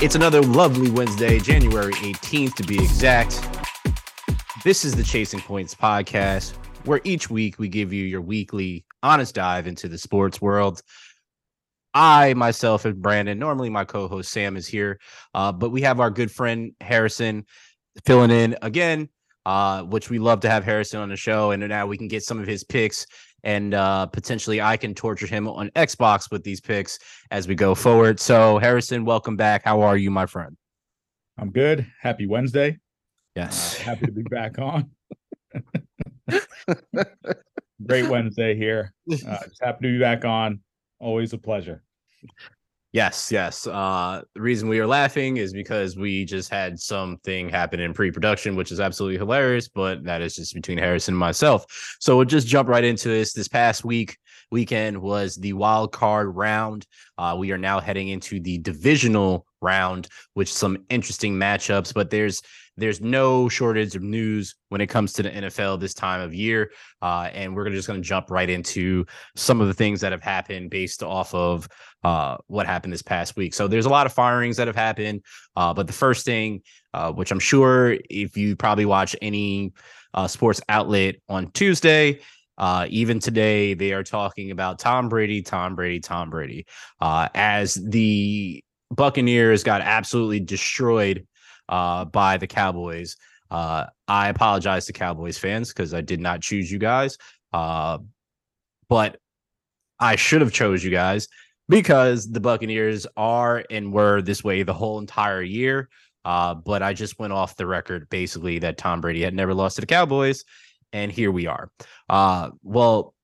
It's another lovely Wednesday, January 18th to be exact. This is the Chasing Points podcast, where each week we give you your weekly honest dive into the sports world. I myself and Brandon, normally my co-host Sam is here, uh, but we have our good friend Harrison filling in again, uh, which we love to have Harrison on the show, and now we can get some of his picks and uh, potentially I can torture him on Xbox with these picks as we go forward. So, Harrison, welcome back. How are you, my friend? I'm good. Happy Wednesday. Yes. Uh, happy to be back on. Great Wednesday here. Uh, just happy to be back on. Always a pleasure. Yes, yes. Uh, the reason we are laughing is because we just had something happen in pre-production, which is absolutely hilarious. But that is just between Harrison and myself. So we'll just jump right into this. This past week weekend was the wild card round. Uh, we are now heading into the divisional round, which some interesting matchups. But there's there's no shortage of news when it comes to the NFL this time of year. Uh, and we're just going to jump right into some of the things that have happened based off of uh, what happened this past week. So there's a lot of firings that have happened. Uh, but the first thing, uh, which I'm sure if you probably watch any uh, sports outlet on Tuesday, uh, even today, they are talking about Tom Brady, Tom Brady, Tom Brady, as the Buccaneers got absolutely destroyed uh, by the Cowboys. Uh, I apologize to Cowboys fans because I did not choose you guys. Uh, but I should have chose you guys because the Buccaneers are and were this way the whole entire year. Uh, but I just went off the record basically that Tom Brady had never lost to the Cowboys, and here we are. Uh, well,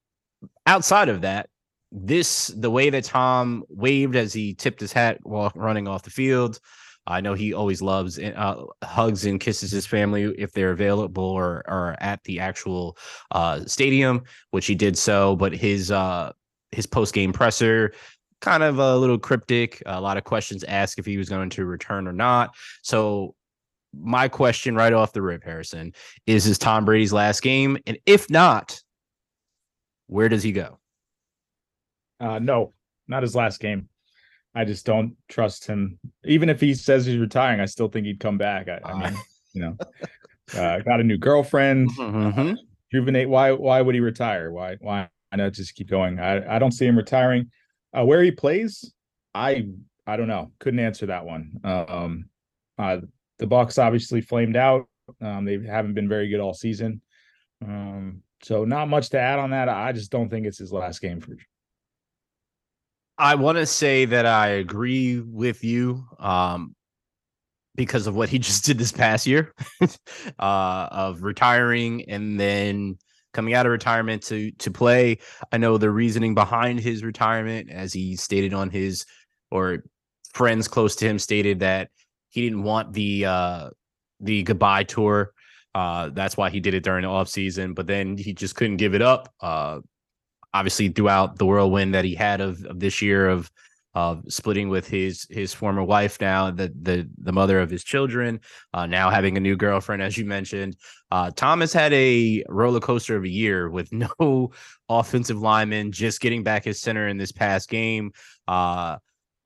outside of that, this the way that Tom waved as he tipped his hat while running off the field. I know he always loves uh, hugs and kisses his family if they're available or, or at the actual uh, stadium, which he did so. But his uh, his post game presser kind of a little cryptic. A lot of questions asked if he was going to return or not. So my question right off the rip, Harrison, is this Tom Brady's last game? And if not, where does he go? Uh, no, not his last game. I just don't trust him. Even if he says he's retiring, I still think he'd come back. I, I mean, you know, uh, got a new girlfriend. Mm-hmm. Juvenate. Why? Why would he retire? Why? Why not just keep going? I, I don't see him retiring. Uh, where he plays, I I don't know. Couldn't answer that one. Um, uh, the Bucs obviously flamed out. Um, they haven't been very good all season. Um, so not much to add on that. I just don't think it's his last game for I want to say that I agree with you um, because of what he just did this past year uh, of retiring and then coming out of retirement to to play. I know the reasoning behind his retirement, as he stated on his or friends close to him stated that he didn't want the uh, the goodbye tour. Uh, that's why he did it during the offseason, but then he just couldn't give it up. Obviously throughout the whirlwind that he had of, of this year of uh, splitting with his his former wife now the the the mother of his children uh, now having a new girlfriend as you mentioned. Uh, thomas had a roller coaster of a year with no offensive lineman just getting back his center in this past game. Uh,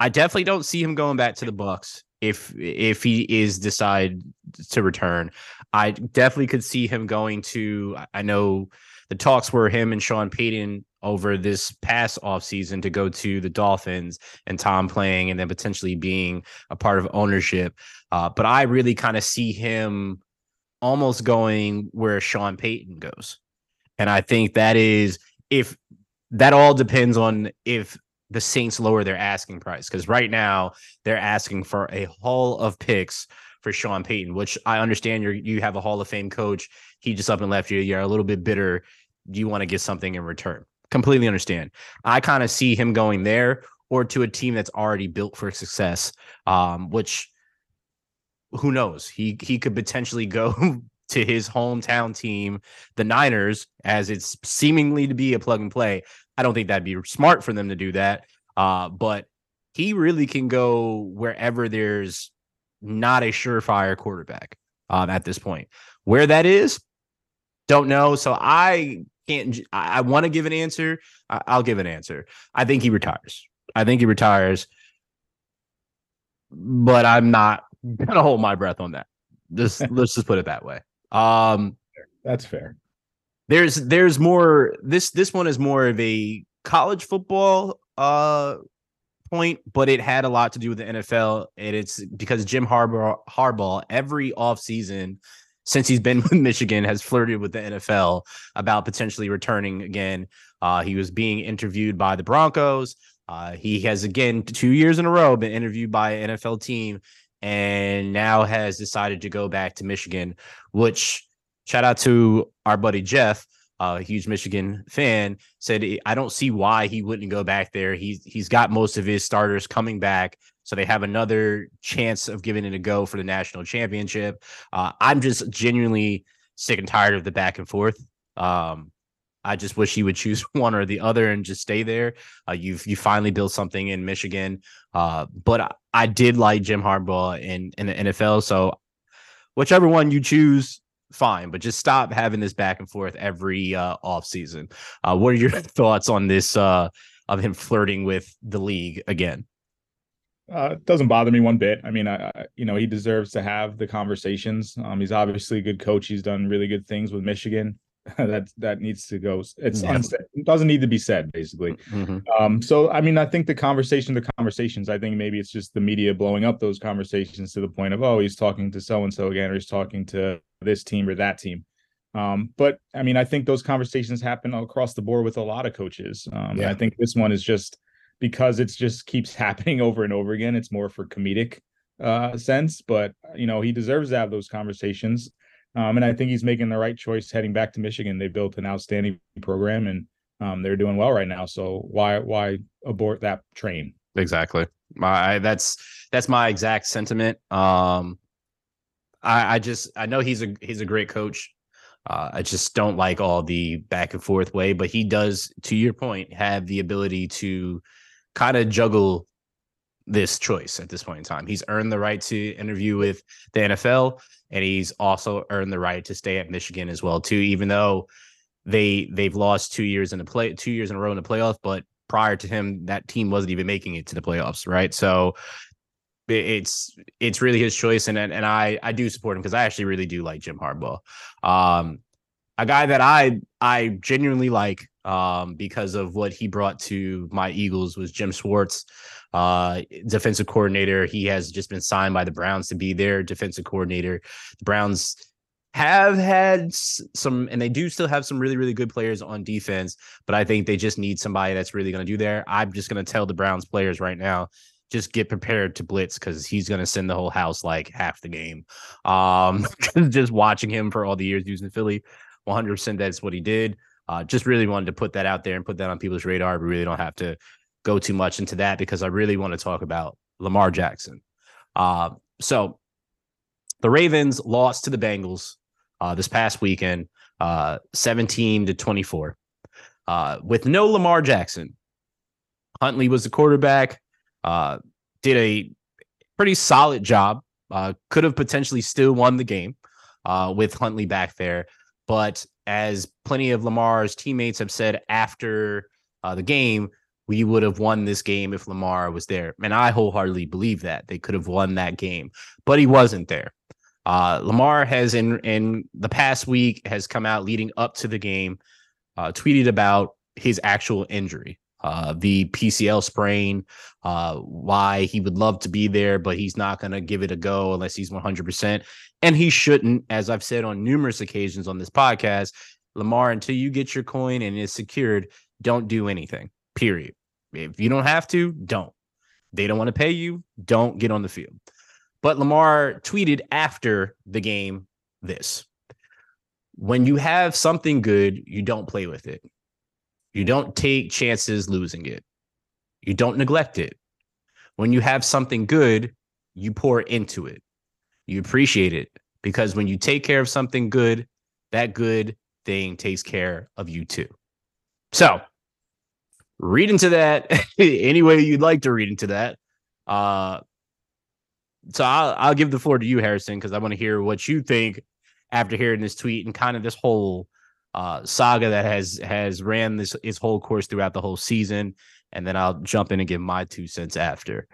i definitely don't see him going back to the bucs if if he is decide to return. I definitely could see him going to i know the talks were him and sean payton over this past offseason to go to the Dolphins and Tom playing and then potentially being a part of ownership. Uh, but I really kind of see him almost going where Sean Payton goes. And I think that is if that all depends on if the Saints lower their asking price. Because right now they're asking for a haul of picks for Sean Payton, which I understand you you have a Hall of Fame coach. He just up and left you. You're a little bit bitter. You want to get something in return? completely understand. I kind of see him going there or to a team that's already built for success. Um, which who knows? He he could potentially go to his hometown team, the Niners, as it's seemingly to be a plug and play. I don't think that'd be smart for them to do that. Uh, but he really can go wherever there's not a surefire quarterback um, at this point. Where that is, don't know. So I can't. I, I want to give an answer. I, I'll give an answer. I think he retires. I think he retires. but I'm not gonna hold my breath on that. Just let's just put it that way. Um, that's fair. There's there's more. This this one is more of a college football uh point, but it had a lot to do with the NFL. And it's because Jim Harbaugh Harbaugh every offseason since he's been with Michigan has flirted with the NFL about potentially returning again. Uh, he was being interviewed by the Broncos. Uh, he has again two years in a row been interviewed by an NFL team and now has decided to go back to Michigan, which shout out to our buddy Jeff, a huge Michigan fan, said I don't see why he wouldn't go back there. He's he's got most of his starters coming back, so they have another chance of giving it a go for the national championship. Uh, I'm just genuinely sick and tired of the back and forth. Um, I just wish he would choose one or the other and just stay there. Uh, you've you finally built something in Michigan, uh, but I, I, did like Jim Harbaugh in in the NFL. So whichever one you choose, fine. But just stop having this back and forth every uh, off season. Uh, what are your thoughts on this uh, of him flirting with the league again? Uh, it doesn't bother me one bit. I mean, I, I, you know, he deserves to have the conversations. Um, he's obviously a good coach. He's done really good things with Michigan. that that needs to go. It's yeah. unsaid. It doesn't need to be said, basically. Mm-hmm. Um, so I mean, I think the conversation, the conversations. I think maybe it's just the media blowing up those conversations to the point of, oh, he's talking to so and so again, or he's talking to this team or that team. Um, but I mean, I think those conversations happen across the board with a lot of coaches. Um, yeah. I think this one is just because it's just keeps happening over and over again. It's more for comedic uh sense, but you know, he deserves to have those conversations. Um, and I think he's making the right choice heading back to Michigan. They built an outstanding program and um, they're doing well right now. So why why abort that train? Exactly. My that's that's my exact sentiment. Um, I, I just I know he's a he's a great coach. Uh, I just don't like all the back and forth way, but he does, to your point, have the ability to kind of juggle this choice at this point in time. He's earned the right to interview with the NFL and he's also earned the right to stay at Michigan as well too. Even though they they've lost two years in the play two years in a row in the playoffs, but prior to him, that team wasn't even making it to the playoffs, right? So it's it's really his choice, and and I I do support him because I actually really do like Jim Harbaugh, um, a guy that I I genuinely like um, because of what he brought to my Eagles was Jim Schwartz uh, defensive coordinator. He has just been signed by the Browns to be their defensive coordinator. The Browns have had some, and they do still have some really, really good players on defense, but I think they just need somebody that's really going to do there. I'm just going to tell the Browns players right now just get prepared to blitz because he's going to send the whole house like half the game. Um, just watching him for all the years using Philly, 100% that's what he did. Uh, just really wanted to put that out there and put that on people's radar. We really don't have to go too much into that because I really want to talk about Lamar Jackson. Uh, so the Ravens lost to the Bengals uh, this past weekend, uh, 17 to 24, uh, with no Lamar Jackson. Huntley was the quarterback, uh, did a pretty solid job, could have potentially still won the game with Huntley back there. But as plenty of Lamar's teammates have said after the game, we would have won this game if Lamar was there. And I wholeheartedly believe that they could have won that game, but he wasn't there. Uh, Lamar has in in the past week has come out leading up to the game, uh, tweeted about his actual injury, uh, the PCL sprain, uh, why he would love to be there, but he's not going to give it a go unless he's 100%. And he shouldn't, as I've said on numerous occasions on this podcast, Lamar, until you get your coin and it's secured, don't do anything, period. If you don't have to, don't. They don't want to pay you, don't get on the field. But Lamar tweeted after the game this when you have something good, you don't play with it. You don't take chances losing it. You don't neglect it. When you have something good, you pour into it. You appreciate it because when you take care of something good, that good thing takes care of you too. So, read into that any way you'd like to read into that. Uh, so I'll, I'll give the floor to you, Harrison, because I want to hear what you think after hearing this tweet and kind of this whole uh, saga that has has ran this its whole course throughout the whole season, and then I'll jump in and give my two cents after.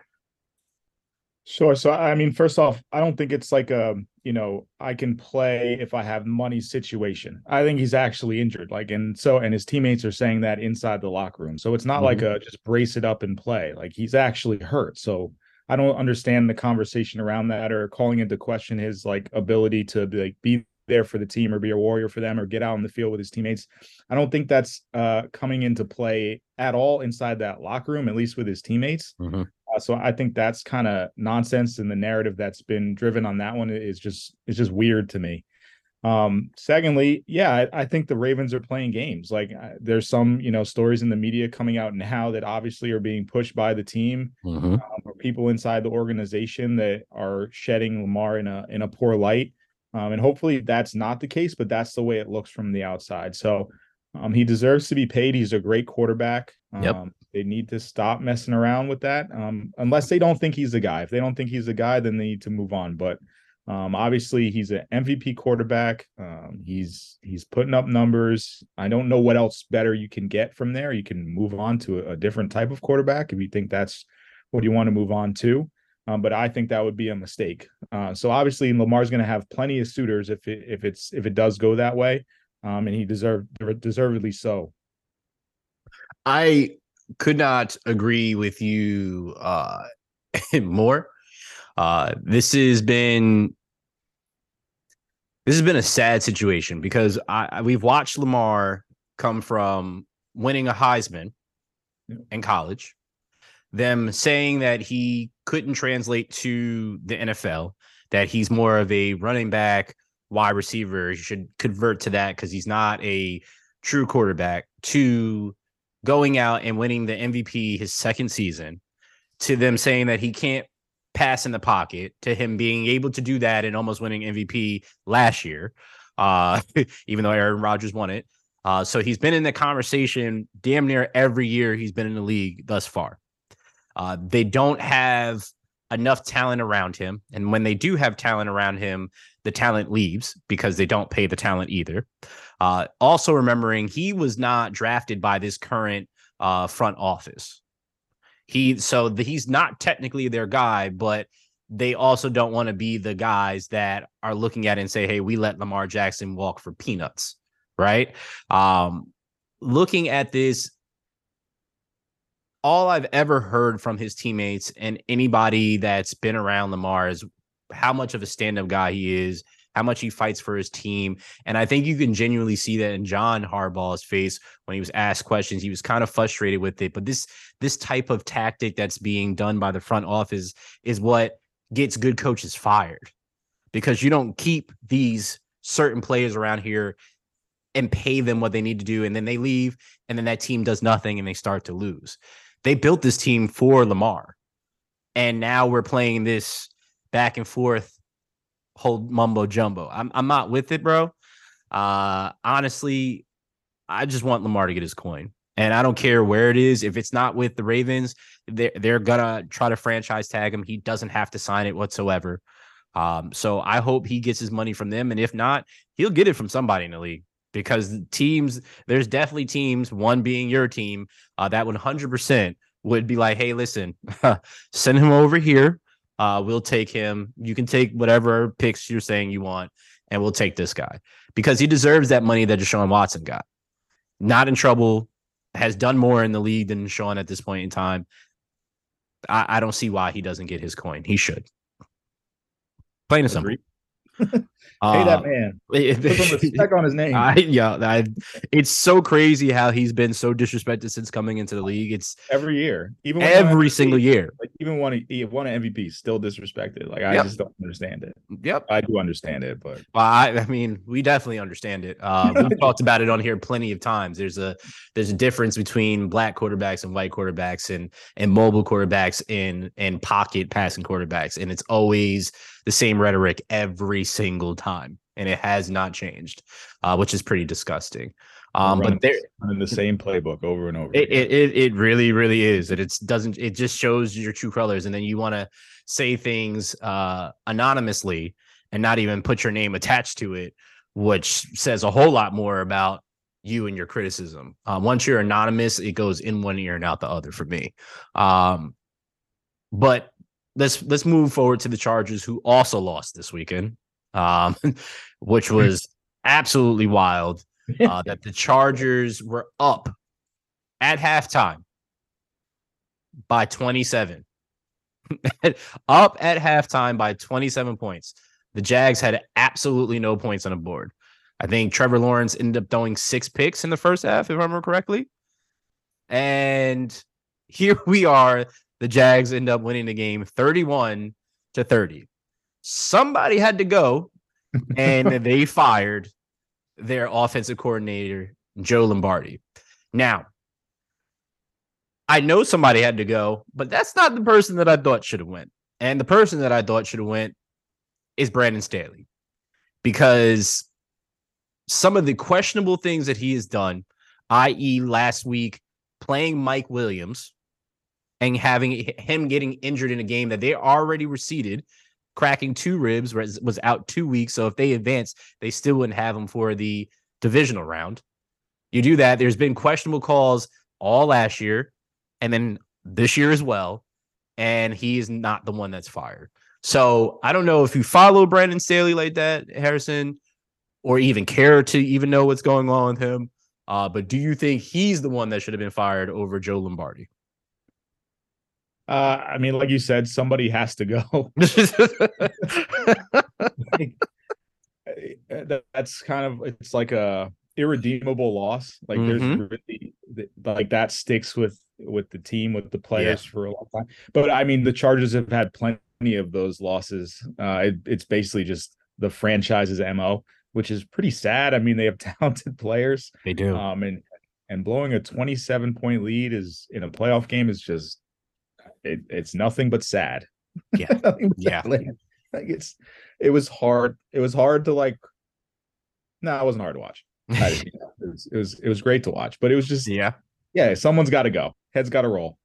Sure. So I mean, first off, I don't think it's like a you know I can play if I have money situation. I think he's actually injured. Like and so and his teammates are saying that inside the locker room. So it's not mm-hmm. like a just brace it up and play. Like he's actually hurt. So I don't understand the conversation around that or calling into question his like ability to be, like be there for the team or be a warrior for them or get out in the field with his teammates. I don't think that's uh, coming into play at all inside that locker room, at least with his teammates. Mm-hmm. Uh, so I think that's kind of nonsense, and the narrative that's been driven on that one is just is just weird to me. Um, secondly, yeah, I, I, think the Ravens are playing games. Like uh, there's some, you know, stories in the media coming out now that obviously are being pushed by the team mm-hmm. um, or people inside the organization that are shedding Lamar in a in a poor light. Um, and hopefully that's not the case, but that's the way it looks from the outside. So um, he deserves to be paid. He's a great quarterback. Yep. Um, they need to stop messing around with that. Um, unless they don't think he's the guy. If they don't think he's the guy, then they need to move on. But um, obviously, he's an MVP quarterback. Um, he's he's putting up numbers. I don't know what else better you can get from there. You can move on to a, a different type of quarterback if you think that's what you want to move on to. Um, but I think that would be a mistake. Uh, so obviously Lamar's going to have plenty of suitors if it if it's if it does go that way, um, and he deserved deservedly so. I could not agree with you uh, more. Uh, this has been this has been a sad situation because I, we've watched Lamar come from winning a Heisman yeah. in college them saying that he couldn't translate to the NFL, that he's more of a running back, wide receiver. He should convert to that because he's not a true quarterback, to going out and winning the MVP his second season, to them saying that he can't pass in the pocket, to him being able to do that and almost winning MVP last year, uh, even though Aaron Rodgers won it. Uh, so he's been in the conversation damn near every year he's been in the league thus far. Uh, they don't have enough talent around him. And when they do have talent around him, the talent leaves because they don't pay the talent either. Uh, also, remembering he was not drafted by this current uh, front office. He so the, he's not technically their guy, but they also don't want to be the guys that are looking at it and say, "Hey, we let Lamar Jackson walk for peanuts." Right? Um, looking at this all I've ever heard from his teammates and anybody that's been around Lamar is how much of a stand-up guy he is, how much he fights for his team. And I think you can genuinely see that in John Harbaugh's face when he was asked questions. He was kind of frustrated with it. But this this type of tactic that's being done by the front office is what gets good coaches fired. Because you don't keep these certain players around here and pay them what they need to do and then they leave and then that team does nothing and they start to lose they built this team for Lamar. And now we're playing this back and forth whole mumbo jumbo. I'm I'm not with it, bro. Uh honestly, I just want Lamar to get his coin. And I don't care where it is. If it's not with the Ravens, they're, they're gonna try to franchise tag him. He doesn't have to sign it whatsoever. Um, so I hope he gets his money from them. And if not, he'll get it from somebody in the league because teams, there's definitely teams, one being your team, uh, that 100% would be like, hey, listen, send him over here. Uh, we'll take him. You can take whatever picks you're saying you want, and we'll take this guy because he deserves that money that Deshaun Watson got. Not in trouble, has done more in the league than Sean at this point in time. I, I don't see why he doesn't get his coin. He should. Plain and simple. Hey, that uh, man. Put respect on his name. I, yeah, I, it's so crazy how he's been so disrespected since coming into the league. It's every year, even every MVP, single year. Like even won an MVP, still disrespected. Like I yep. just don't understand it. Yep, I do understand it, but well, I, I mean, we definitely understand it. Uh, we've talked about it on here plenty of times. There's a there's a difference between black quarterbacks and white quarterbacks, and and mobile quarterbacks and and pocket passing quarterbacks, and it's always the same rhetoric every single time, and it has not changed, uh, which is pretty disgusting. Um, but they're in the same playbook over and over. It, it, it really really is. That it doesn't. It just shows your true colors, and then you want to say things uh, anonymously and not even put your name attached to it, which says a whole lot more about you and your criticism. Um, once you're anonymous, it goes in one ear and out the other for me. Um, but let's let's move forward to the Chargers, who also lost this weekend, um, which was absolutely wild. Uh, that the Chargers were up at halftime by 27. up at halftime by 27 points. The Jags had absolutely no points on the board. I think Trevor Lawrence ended up throwing six picks in the first half, if I remember correctly. And here we are. The Jags end up winning the game 31 to 30. Somebody had to go, and they fired their offensive coordinator, Joe Lombardi. Now, I know somebody had to go, but that's not the person that I thought should have went. And the person that I thought should have went is Brandon Staley, because some of the questionable things that he has done, i.e., last week playing Mike Williams and having him getting injured in a game that they already receded, cracking two ribs, was, out two weeks. So if they advance, they still wouldn't have him for the divisional round. You do that. There's been questionable calls all last year and then this year as well. And he is not the one that's fired. So I don't know if you follow Brandon Staley like that, Harrison, or even care to even know what's going on with him. Uh, but do you think he's the one that should have been fired over Joe Lombardi? Uh, I mean, like you said, somebody has to go. that's kind of it's like a irredeemable loss. Like mm-hmm. there's really like that sticks with with the team with the players yeah. for a long time. But I mean, the Chargers have had plenty of those losses. Uh, it, it's basically just the franchise's mo which is pretty sad. I mean, they have talented players. They do. Um, and and blowing a 27 point lead is in a playoff game is just it, it's nothing but sad. Yeah. yeah. Like it's it was hard. It was hard to like. No, it wasn't hard to watch. it, was, it was it was great to watch, but it was just yeah yeah. Someone's got to go. Heads got to roll.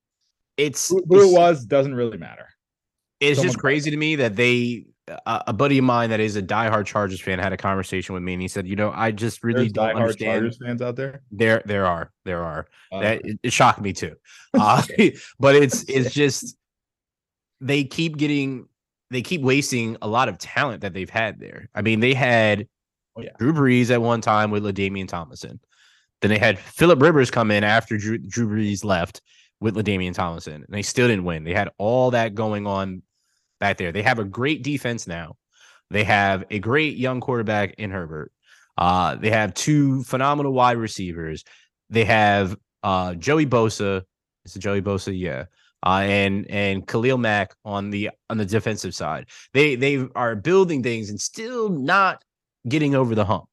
It's who, who it's, it was doesn't really matter. It's Someone just crazy to me that they a buddy of mine that is a diehard Chargers fan had a conversation with me, and he said, "You know, I just really There's don't understand." Chargers fans out there? There, there are, there are. Uh, that it, it, shocked me too, uh, but it's it's just they keep getting they keep wasting a lot of talent that they've had there. I mean, they had oh, yeah. Drew Brees at one time with LaDainian Tomlinson. Then they had Philip Rivers come in after Drew, Drew Brees left with LaDainian Tomlinson, and they still didn't win. They had all that going on back there. They have a great defense now. They have a great young quarterback in Herbert. Uh, they have two phenomenal wide receivers. They have uh, Joey Bosa. Is it Joey Bosa? Yeah. Uh, and and Khalil Mack on the on the defensive side. They they are building things and still not getting over the hump.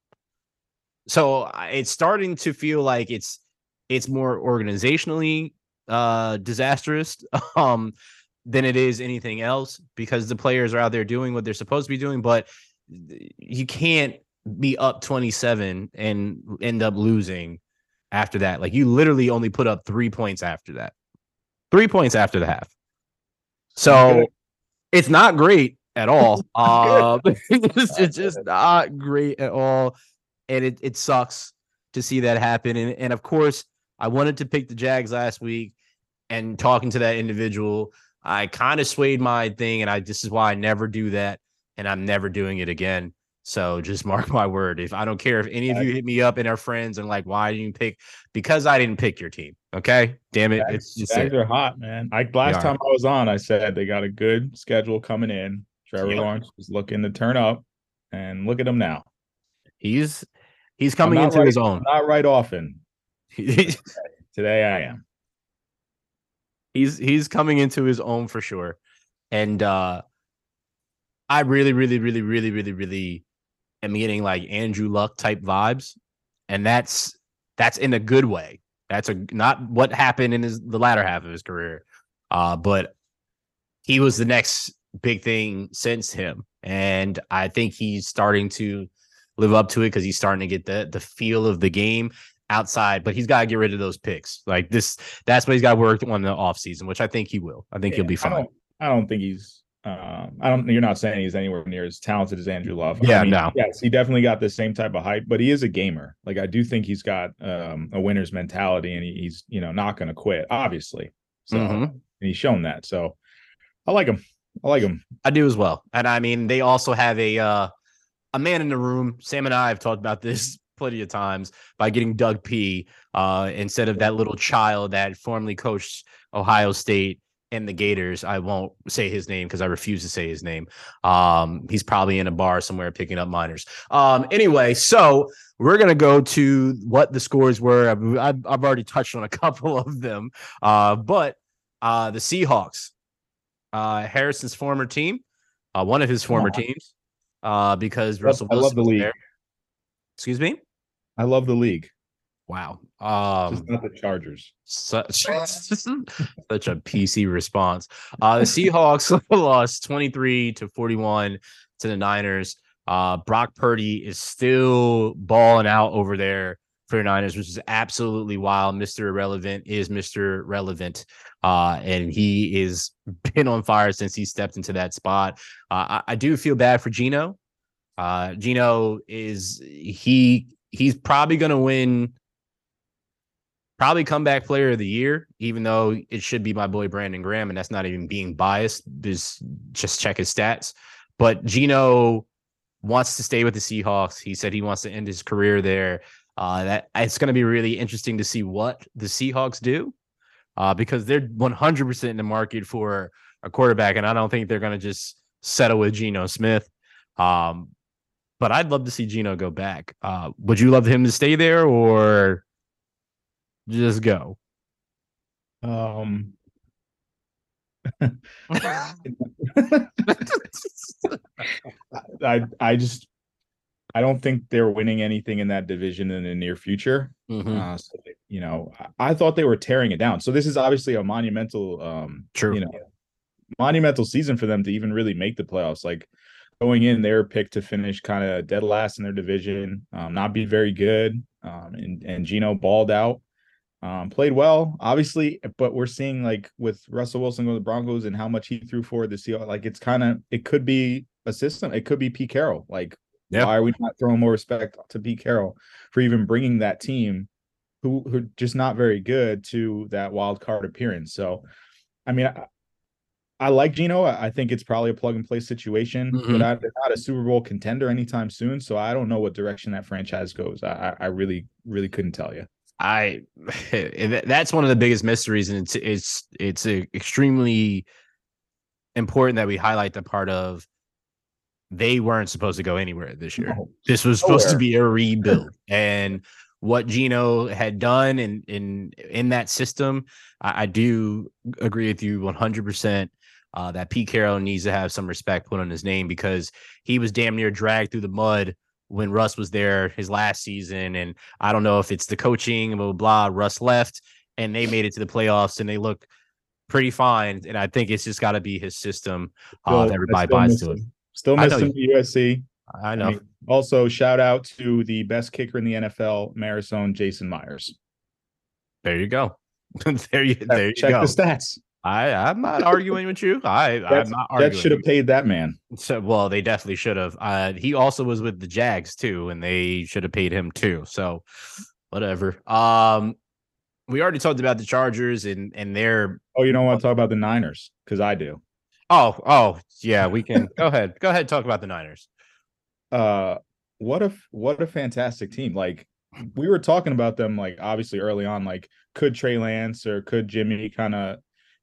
So it's starting to feel like it's it's more organizationally uh disastrous. Um than it is anything else because the players are out there doing what they're supposed to be doing. But you can't be up 27 and end up losing after that. Like you literally only put up three points after that, three points after the half. So it's not great at all. uh, it's, it's, just not great at all. And it, it sucks to see that happen. And, and of course, I wanted to pick the Jags last week and talking to that individual I kind of swayed my thing, and I this is why I never do that, and I'm never doing it again. So just mark my word. If I don't care if any of you hit me up and are friends and like, why didn't you pick? Because I didn't pick your team. Okay, damn it. It's just Jags are hot, man. Like last time I was on, I said they got a good schedule coming in. Trevor yep. Lawrence was looking to turn up, and look at him now. He's he's coming into right, his own. Not right often. Today I am he's he's coming into his own for sure. And uh I really, really, really, really, really, really am getting like Andrew Luck type vibes. And that's that's in a good way. That's a not what happened in his the latter half of his career. Uh, but he was the next big thing since him. And I think he's starting to live up to it because he's starting to get the the feel of the game outside, but he's got to get rid of those picks. Like this, that's what he's got to work on the offseason, which I think he will. I think yeah, he'll be fine. I don't, I don't think he's. Um, I don't. You're not saying he's anywhere near as talented as Andrew Love. Yeah, I mean, no. Yes, he definitely got the same type of hype, but he is a gamer. Like I do think he's got um, a winner's mentality, and he, he's you know not going to quit. Obviously, so mm-hmm. and he's shown that. So I like him. I like him. I do as well. And I mean, they also have a uh, a man in the room. Sam and I have talked about this plenty of times by getting Doug P uh, instead of that little child that formerly coached Ohio State and the Gators. I won't say his name because I refuse to say his name. Um, he's probably in a bar somewhere picking up minors. Um, anyway, so we're gonna go to what the scores were. I've, I've already touched on a couple of them, uh, but uh, the Seahawks, uh, Harrison's former team, uh, one of his former teams, uh, because Russell. I love the league. There. Excuse me. I love the league. Wow. Um, Just not the Chargers. Such, such a PC response. Uh, the Seahawks lost 23 to 41 to the Niners. Uh, Brock Purdy is still balling out over there for the Niners, which is absolutely wild. Mr. Irrelevant is Mr. Relevant. Uh, and he is been on fire since he stepped into that spot. Uh, I, I do feel bad for Geno. Uh, Geno is he he's probably going to win probably comeback player of the year, even though it should be my boy Brandon Graham, and that's not even being biased. Just just check his stats. But Geno wants to stay with the Seahawks. He said he wants to end his career there. Uh, that it's going to be really interesting to see what the Seahawks do, uh, because they're 100% in the market for a quarterback, and I don't think they're going to just settle with Geno Smith. Um, but I'd love to see Geno go back. Uh, would you love him to stay there or just go? Um, I I just I don't think they're winning anything in that division in the near future. Mm-hmm. Uh, so you know, I, I, thought they were tearing it down. So this is obviously a monumental, um, True. you know, monumental season for them to even really make the playoffs. Like going in, they were picked to finish kind of dead last in their division, um, not be very good. Um, and and Geno balled out. Um, played well, obviously, but we're seeing like with Russell Wilson going to the Broncos and how much he threw for the Seahawks, like it's kind of it could be a system. It could be Pete Carroll. Like, why are we not throwing more respect to Pete Carroll for even bringing that team, who who just not very good, to that wild card appearance? So, I mean, I, I like Geno. I think it's probably a plug and play situation, mm-hmm. but I'm not a Super Bowl contender anytime soon. So I don't know what direction that franchise goes. I, I really, really couldn't tell you. I that's one of the biggest mysteries, and it's it's it's extremely important that we highlight the part of they weren't supposed to go anywhere this year. No. This was supposed Nowhere. to be a rebuild, and what Geno had done in in in that system, I, I do agree with you one hundred percent. Uh, that Pete Carroll needs to have some respect put on his name because he was damn near dragged through the mud when Russ was there his last season. And I don't know if it's the coaching, blah, blah, blah. Russ left and they made it to the playoffs and they look pretty fine. And I think it's just got to be his system uh, that everybody buys to it. Still missed him USC. I know. I mean, also, shout out to the best kicker in the NFL, Marisol Jason Myers. There you go. there you, there you Check go. the stats. I I'm not arguing with you. I I'm not arguing. That should have paid that man. So well, they definitely should have. Uh, he also was with the Jags too, and they should have paid him too. So whatever. Um, we already talked about the Chargers and and their. Oh, you don't want to talk about the Niners because I do. Oh, oh, yeah, we can go ahead. Go ahead, and talk about the Niners. Uh, what a what a fantastic team! Like we were talking about them, like obviously early on, like could Trey Lance or could Jimmy kind of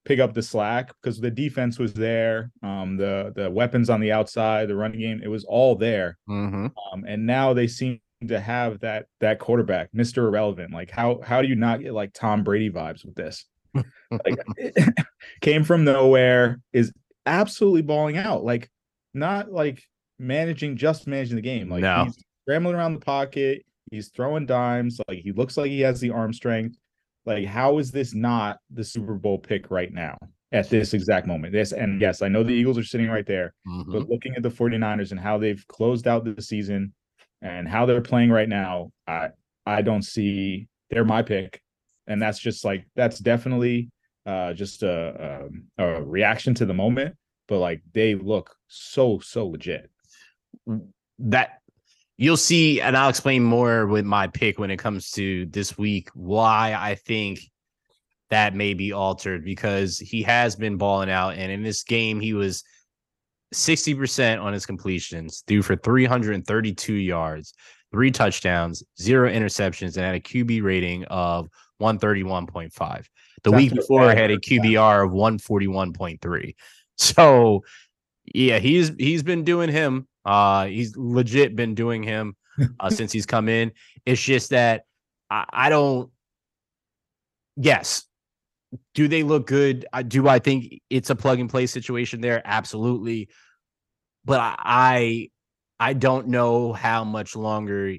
pick up the slack because the defense was there, um, the the weapons on the outside, the running game, it was all there. Mm-hmm. Um, and now they seem to have that that quarterback, Mister Irrelevant. Like how how do you not get like Tom Brady vibes with this? like came from nowhere, is absolutely balling out. Like not like managing just managing the game. Like no. he's scrambling around the pocket. He's throwing dimes. Like he looks like he has the arm strength. Like, how is this not the Super Bowl pick right now at this exact moment? This and yes, I know the Eagles are sitting right there, mm-hmm. but looking at the 49ers and how they've closed out the season and how they're playing right now, I I don't see they're my pick. And that's just like that's definitely uh just a, a, a reaction to the moment, but like they look so so legit. That you'll see, and I'll explain more with my pick when it comes to this week why I think that may be altered because he has been balling out, and in this game he was 60% on his completions, threw for 332 yards, three touchdowns, zero interceptions, and had a QB rating of 131.5. The That's week before had a. QBR of 141.3. So yeah, he's he's been doing him. Uh he's legit been doing him uh, since he's come in. It's just that I, I don't yes. Do they look good? I do I think it's a plug and play situation there? Absolutely. But I I, I don't know how much longer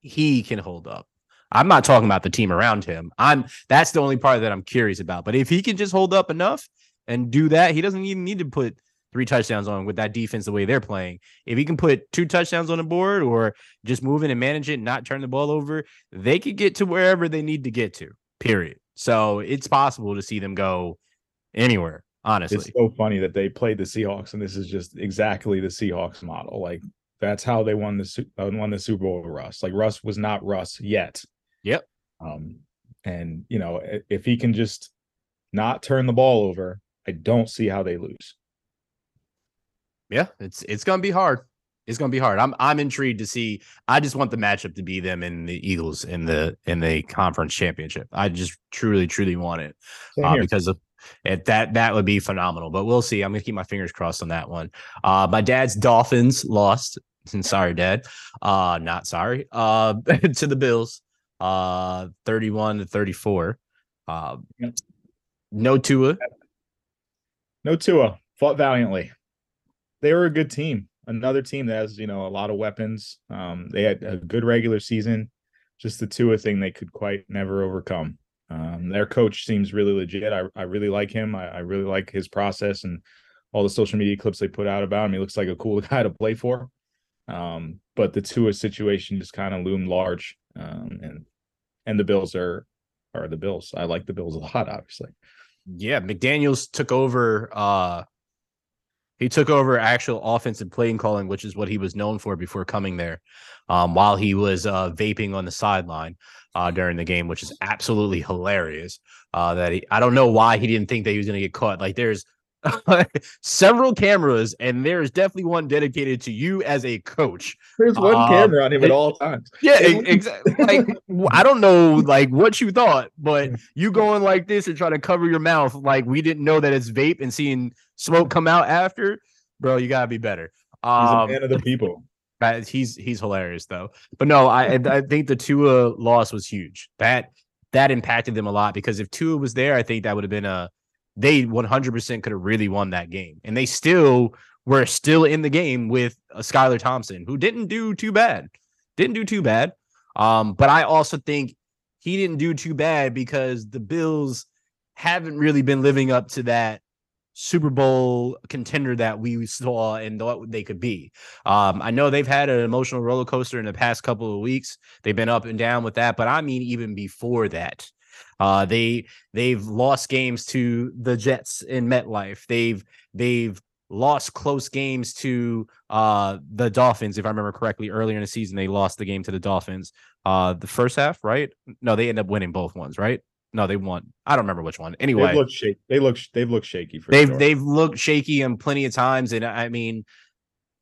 he can hold up. I'm not talking about the team around him. I'm that's the only part that I'm curious about. But if he can just hold up enough and do that, he doesn't even need to put three touchdowns on with that defense the way they're playing. If he can put two touchdowns on the board or just move in and manage it, and not turn the ball over, they could get to wherever they need to get to. Period. So it's possible to see them go anywhere. Honestly, It's so funny that they played the Seahawks, and this is just exactly the Seahawks model. Like that's how they won the uh, won the Super Bowl with Russ. Like Russ was not Russ yet. Yep. Um, and you know if he can just not turn the ball over, I don't see how they lose. Yeah, it's it's gonna be hard. It's gonna be hard. I'm I'm intrigued to see. I just want the matchup to be them and the Eagles in the in the conference championship. I just truly truly want it uh, because of it. That that would be phenomenal. But we'll see. I'm gonna keep my fingers crossed on that one. Uh, my dad's Dolphins lost. Sorry, Dad. Uh, not sorry. Uh, to the Bills. Uh, 31 to 34. Uh, Yep. no Tua. No Tua fought valiantly. They were a good team. Another team that has, you know, a lot of weapons. Um, they had a good regular season. Just the Tua thing they could quite never overcome. Um, their coach seems really legit. I, I really like him. I, I really like his process and all the social media clips they put out about him. He looks like a cool guy to play for. Um, but the Tua situation just kind of loomed large. Um, and and the Bills are are the Bills. I like the Bills a lot, obviously. Yeah, McDaniels took over uh he took over actual offensive playing calling, which is what he was known for before coming there. Um, while he was uh vaping on the sideline uh during the game, which is absolutely hilarious. Uh that he I don't know why he didn't think that he was gonna get caught. Like there's several cameras, and there's definitely one dedicated to you as a coach. There's one Um, camera on him at all times. Yeah, exactly. Like I don't know, like what you thought, but you going like this and trying to cover your mouth, like we didn't know that it's vape and seeing smoke come out after, bro. You gotta be better. He's Um, a man of the people. he's he's hilarious though. But no, I I think the Tua loss was huge. That that impacted them a lot because if Tua was there, I think that would have been a they 100% could have really won that game, and they still were still in the game with uh, Skylar Thompson, who didn't do too bad, didn't do too bad. Um, but I also think he didn't do too bad because the Bills haven't really been living up to that Super Bowl contender that we saw and thought they could be. Um, I know they've had an emotional roller coaster in the past couple of weeks. They've been up and down with that, but I mean, even before that, uh, they they've lost games to the Jets in MetLife. They've they've lost close games to uh the Dolphins, if I remember correctly. Earlier in the season, they lost the game to the Dolphins. Uh, the first half, right? No, they end up winning both ones, right? No, they won. I don't remember which one. Anyway, They've looked shaky. They look. They've looked shaky for they've sure. they've looked shaky and plenty of times and i mean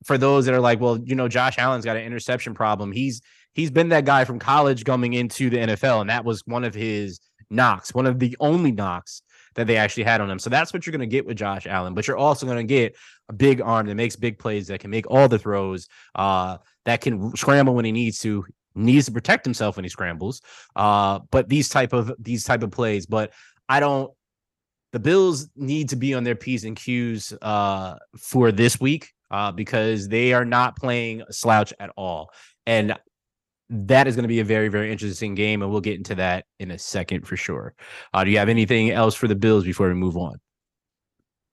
for those that are like well you know josh allen's got an interception problem he's he's been that guy from college coming into the nfl and that was one of his knocks one of the only knocks that they actually had on him so that's what you're going to get with josh allen but you're also going to get a big arm that makes big plays that can make all the throws uh that can scramble when he needs to needs to protect himself when he scrambles uh but these type of these type of plays but i don't the Bills need to be on their P's and Q's uh, for this week uh, because they are not playing slouch at all. And that is going to be a very, very interesting game. And we'll get into that in a second for sure. Uh, do you have anything else for the Bills before we move on?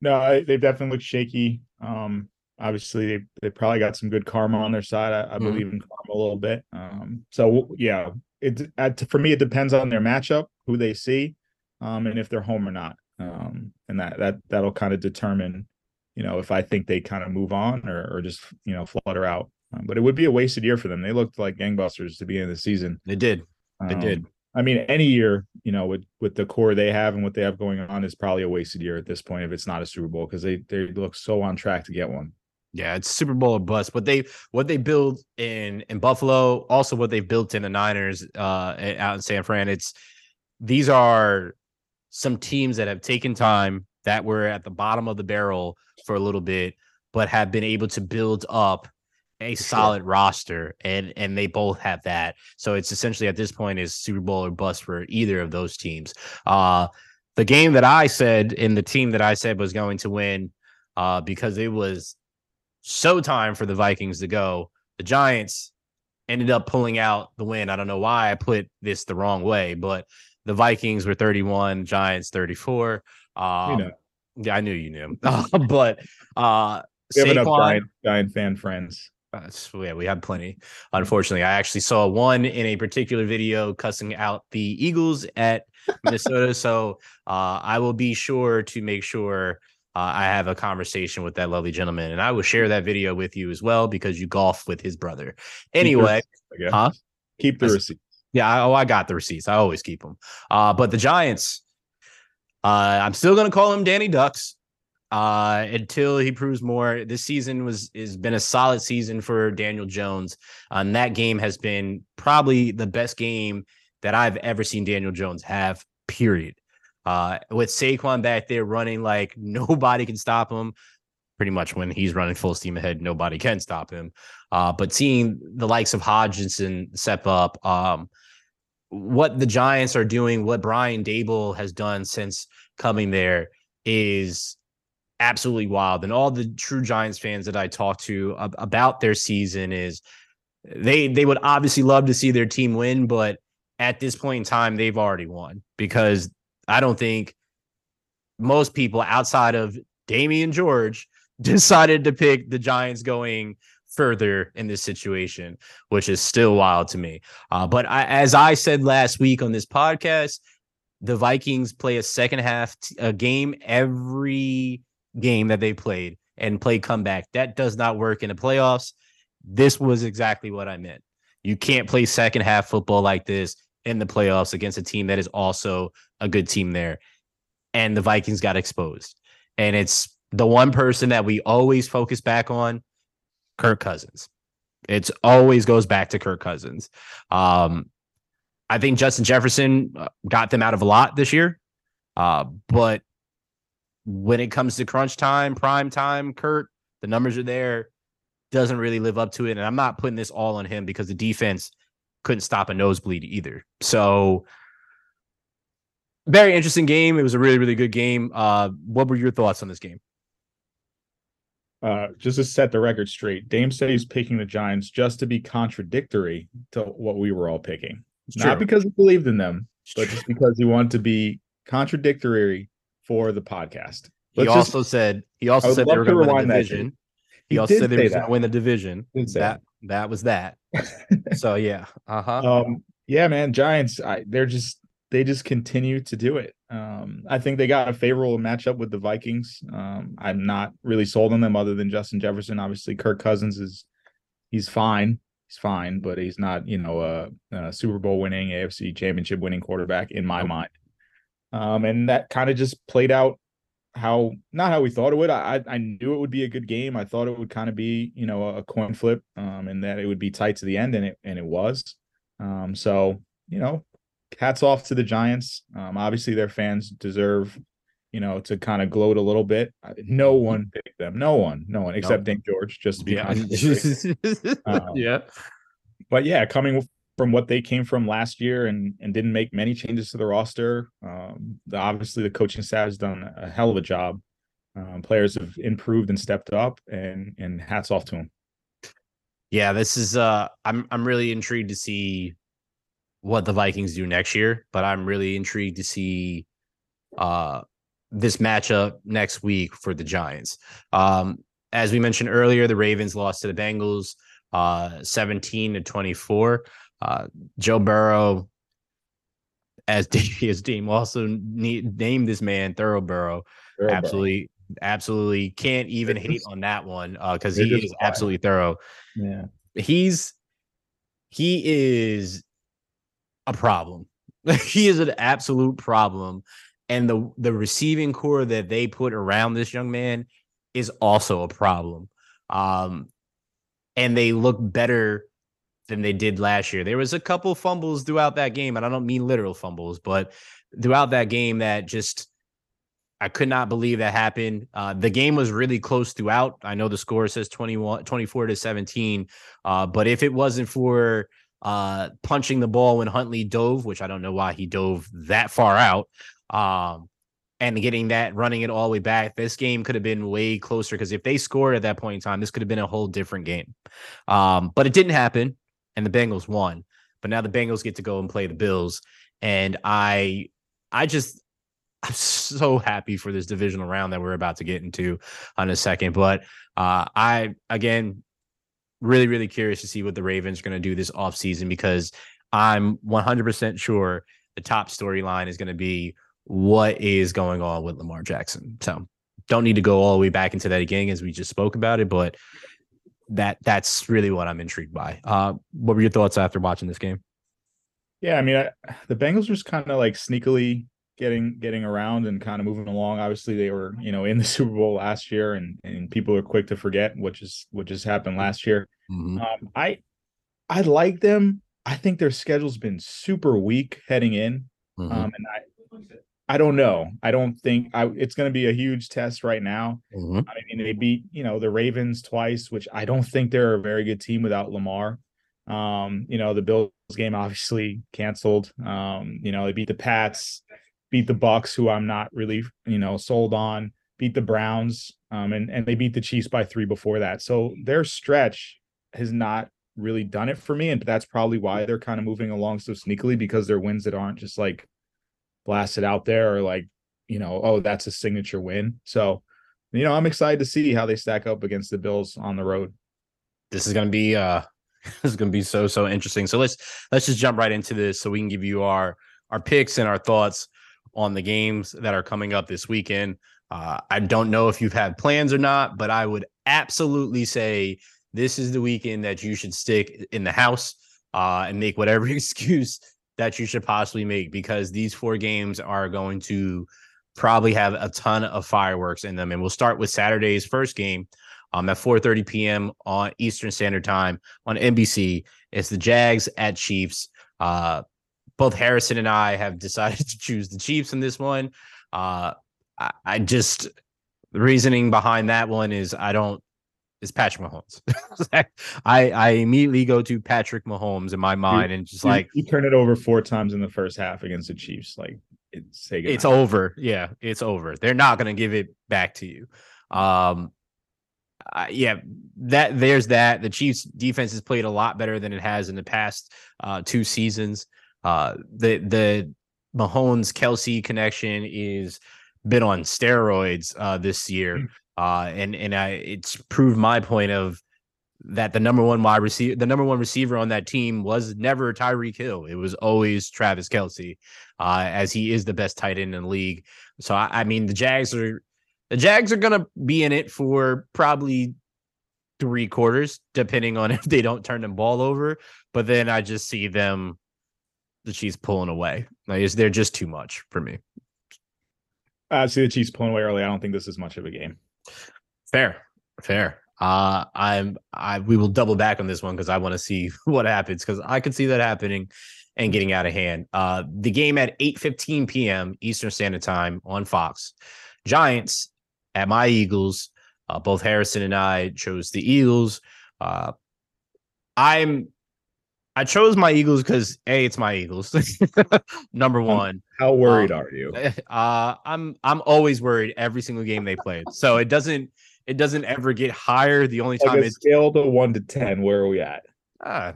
no, I, they've definitely looked shaky. Um, obviously, they they probably got some good karma on their side. I, I Mhm. believe in karma a little bit. Um, so yeah, it for me it depends on their matchup, who they see, um, and if they're home or not. Um, and that that that'll kind of determine, you know, if I think they kind of move on or or just you know flutter out. Um, but it would be a wasted year for them. They looked like gangbusters to be in the season. They did. They Um, did. I mean, any year, you know, with with the core they have and what they have going on is probably a wasted year at this point if it's not a Super Bowl because they they look so on track to get one. Yeah, it's Super Bowl or bust. But they what they build in in Buffalo, also what they've built in the Niners uh out in San Fran. It's these are some teams that have taken time that were at the bottom of the barrel for a little bit, but have been able to build up a solid sure. roster and and they both have that. So it's essentially at this point is super bowl or bust for either of those teams. Uh the game that i said in the team that i said was going to win uh because it was so time for the vikings to go the giants ended up pulling out the win. I don't know why i put this the wrong way but the vikings were 31 giants 34 um you know. yeah i knew you knew but uh we have Saquon, enough giant, giant fan friends yeah, we had plenty. Unfortunately, I actually saw one in a particular video cussing out the Eagles at Minnesota. so uh, I will be sure to make sure uh, I have a conversation with that lovely gentleman, and I will share that video with you as well because you golf with his brother. Anyway, keep huh? Keep the receipts. Yeah, I, oh, I got the receipts. I always keep them. Uh, but the Giants, uh, I'm still going to call him Danny Ducks uh, until he proves more. This season was has been a solid season for Daniel Jones, and that game has been probably the best game that I've ever seen Daniel Jones have. Period. Uh, with Saquon back there running like nobody can stop him. Pretty much when he's running full steam ahead, nobody can stop him. Uh, but seeing the likes of Hodgins step up, um, what the Giants are doing, what Brian Daboll has done since coming there is absolutely wild. And all the true Giants fans that I talk to about their season is they they would obviously love to see their team win, but at this point in time, they've already won because I don't think most people outside of Damieon George decided to pick the Giants going further in this situation, which is still wild to me. Uh, but I, as I said last week on this podcast, the Vikings play a second half t- a game every game that they played and play comeback. That does not work in the playoffs. This was exactly what I meant. You can't play second half football like this in the playoffs against a team that is also a good team there. And the Vikings got exposed. And it's the one person that we always focus back on, Kirk Cousins. It's always goes back to Kirk Cousins. Um, I think Justin Jefferson uh, got them out of a lot this year. Uh, but when it comes to crunch time, prime time, Kurt, the numbers are there, doesn't really live up to it. And I'm not putting this all on him because the defense couldn't stop a nosebleed either. So very interesting game. It was a really, really good game. Uh, what were your thoughts on this game? Uh, just to set the record straight, Dame said he's picking the Giants just to be contradictory to what we were all picking. It's Not true. because he believed in them, but just because he wanted to be contradictory for the podcast. Let's he also just, said he also said they were going to win the division. He, he also said they were going to win the division. That that. that was that. so yeah, uh huh. Um, yeah, man, Giants. I, they're just they just continue to do it. Um, I think they got a favorable matchup with the Vikings. Um, I'm not really sold on them other than Justin Jefferson. Obviously, Kirk Cousins is he's fine. He's fine, but he's not, you know, a, a Super Bowl winning, AFC championship winning quarterback in my mind. Um, and that kind of just played out how not how we thought it would. I I knew it would be a good game. I thought it would kind of be you know a coin flip, um, and that it would be tight to the end, and it and it was. Um, so you know, hats off to the Giants. Um, obviously their fans deserve, you know, to kind of gloat a little bit. No one picked them. No one. No one except no. Dink George, just to be yeah. um, yeah. But yeah, coming from what they came from last year and and didn't make many changes to the roster. Um, the, obviously, the coaching staff has done a hell of a job. Um, players have improved and stepped up, and and hats off to them. Yeah, this is. Uh, I'm I'm really intrigued to see what the Vikings do next year, but I'm really intrigued to see uh this matchup next week for the Giants. Um, as we mentioned earlier, the Ravens lost to the Bengals uh 17 to 24. Uh, Joe Burrow, as his team also need, named this man Thorough Thoroughborough. absolutely, absolutely can't even hate on that one because uh, he is absolutely thorough. Yeah, he's he is a problem. he is an absolute problem. And the the receiving core that they put around this young man is also a problem. Um, and they look better than they did last year. There was a couple fumbles throughout that game, and I don't mean literal fumbles, but throughout that game that just I could not believe that happened. Uh, the game was really close throughout. I know the score says 21, 24 to 17. Uh, but if it wasn't for uh, punching the ball when Huntley dove, which I don't know why he dove that far out, um, and getting that, running it all the way back, this game could have been way closer. Because if they scored at that point in time, this could have been a whole different game. Um, but it didn't happen, and the Bengals won. But now the Bengals get to go and play the Bills, and I, I just I'm so happy for this divisional round that we're about to get into on a second. But uh, I again really, really curious to see what the Ravens are going to do this offseason because I'm 100% sure the top storyline is going to be what is going on with Lamar Jackson. So don't need to go all the way back into that again as we just spoke about it, but that that's really what I'm intrigued by. Uh, what were your thoughts after watching this game? Yeah, I mean, I, the Bengals just kind of like sneakily getting getting around and kind of moving along. Obviously, they were you know in the Super Bowl last year, and and people are quick to forget what just what just happened last year. Mm-hmm. Um, I I like them. I think their schedule's been super weak heading in, mm-hmm. um, and I I don't know. I don't think I, it's going to be a huge test right now. Mm-hmm. I mean, they beat you know the Ravens twice, which I don't think they're a very good team without Lamar. Um, you know, the Bills game obviously canceled. Um, you know, they beat the Pats beat the Bucs, who I'm not really, you know, sold on, beat the Browns, um, and and they beat the Chiefs by three before that. So their stretch has not really done it for me, and that's probably why they're kind of moving along so sneakily because they're wins that aren't just like blasted out there or like, you know, oh, that's a signature win. So, you know, I'm excited to see how they stack up against the Bills on the road. This is going to be uh this is going to be so so interesting. So let's let's just jump right into this so we can give you our our picks and our thoughts on the games that are coming up this weekend. Uh, I don't know if you've had plans or not, but I would absolutely say this is the weekend that you should stick in the house uh, and make whatever excuse that you should possibly make because these four games are going to probably have a ton of fireworks in them. And we'll start with Saturday's first game um, at 4:30 p.m. on Eastern Standard Time on NBC. It's the Jags at Chiefs. Uh, both Harrison and I have decided to choose the Chiefs in this one. Uh, I, I just the reasoning behind that one is I don't is Patrick Mahomes. I I immediately go to Patrick Mahomes in my mind and just you, like you turn it over four times in the first half against the Chiefs. Like it's it's over. Yeah, it's over. They're not gonna give it back to you. Um uh, yeah, that there's that. The Chiefs defense has played a lot better than it has in the past uh, two seasons. Uh, the the Mahomes Kelce connection is been on steroids uh, this year, mm. Uh, and and I it's proved my point of that the number one wide receiver, the number one receiver on that team was never Tyreek Hill. It was always Travis Kelce, uh, as he is the best tight end in the league. So I, I mean, the Jags are the Jags are gonna be in it for probably three quarters, depending on if they don't turn the ball over. But then I just see them the Chiefs pulling away. Like, they're just too much for me. I see the Chiefs pulling away early. I don't think this is much of a game. Fair, fair. Uh, I'm I we will double back on this one because I want to see what happens because I could see that happening and getting out of hand. Uh, the game at 8 15 p.m. Eastern Standard Time on Fox. Giants at my Eagles. Uh, both Harrison and I chose the Eagles. Uh, I'm I chose my Eagles because a it's my Eagles. Number one. How worried um, are you? Uh, I'm I'm always worried every single game they played. So it doesn't it doesn't ever get higher. The only time like it's scale to one to ten. Where are we at? Uh,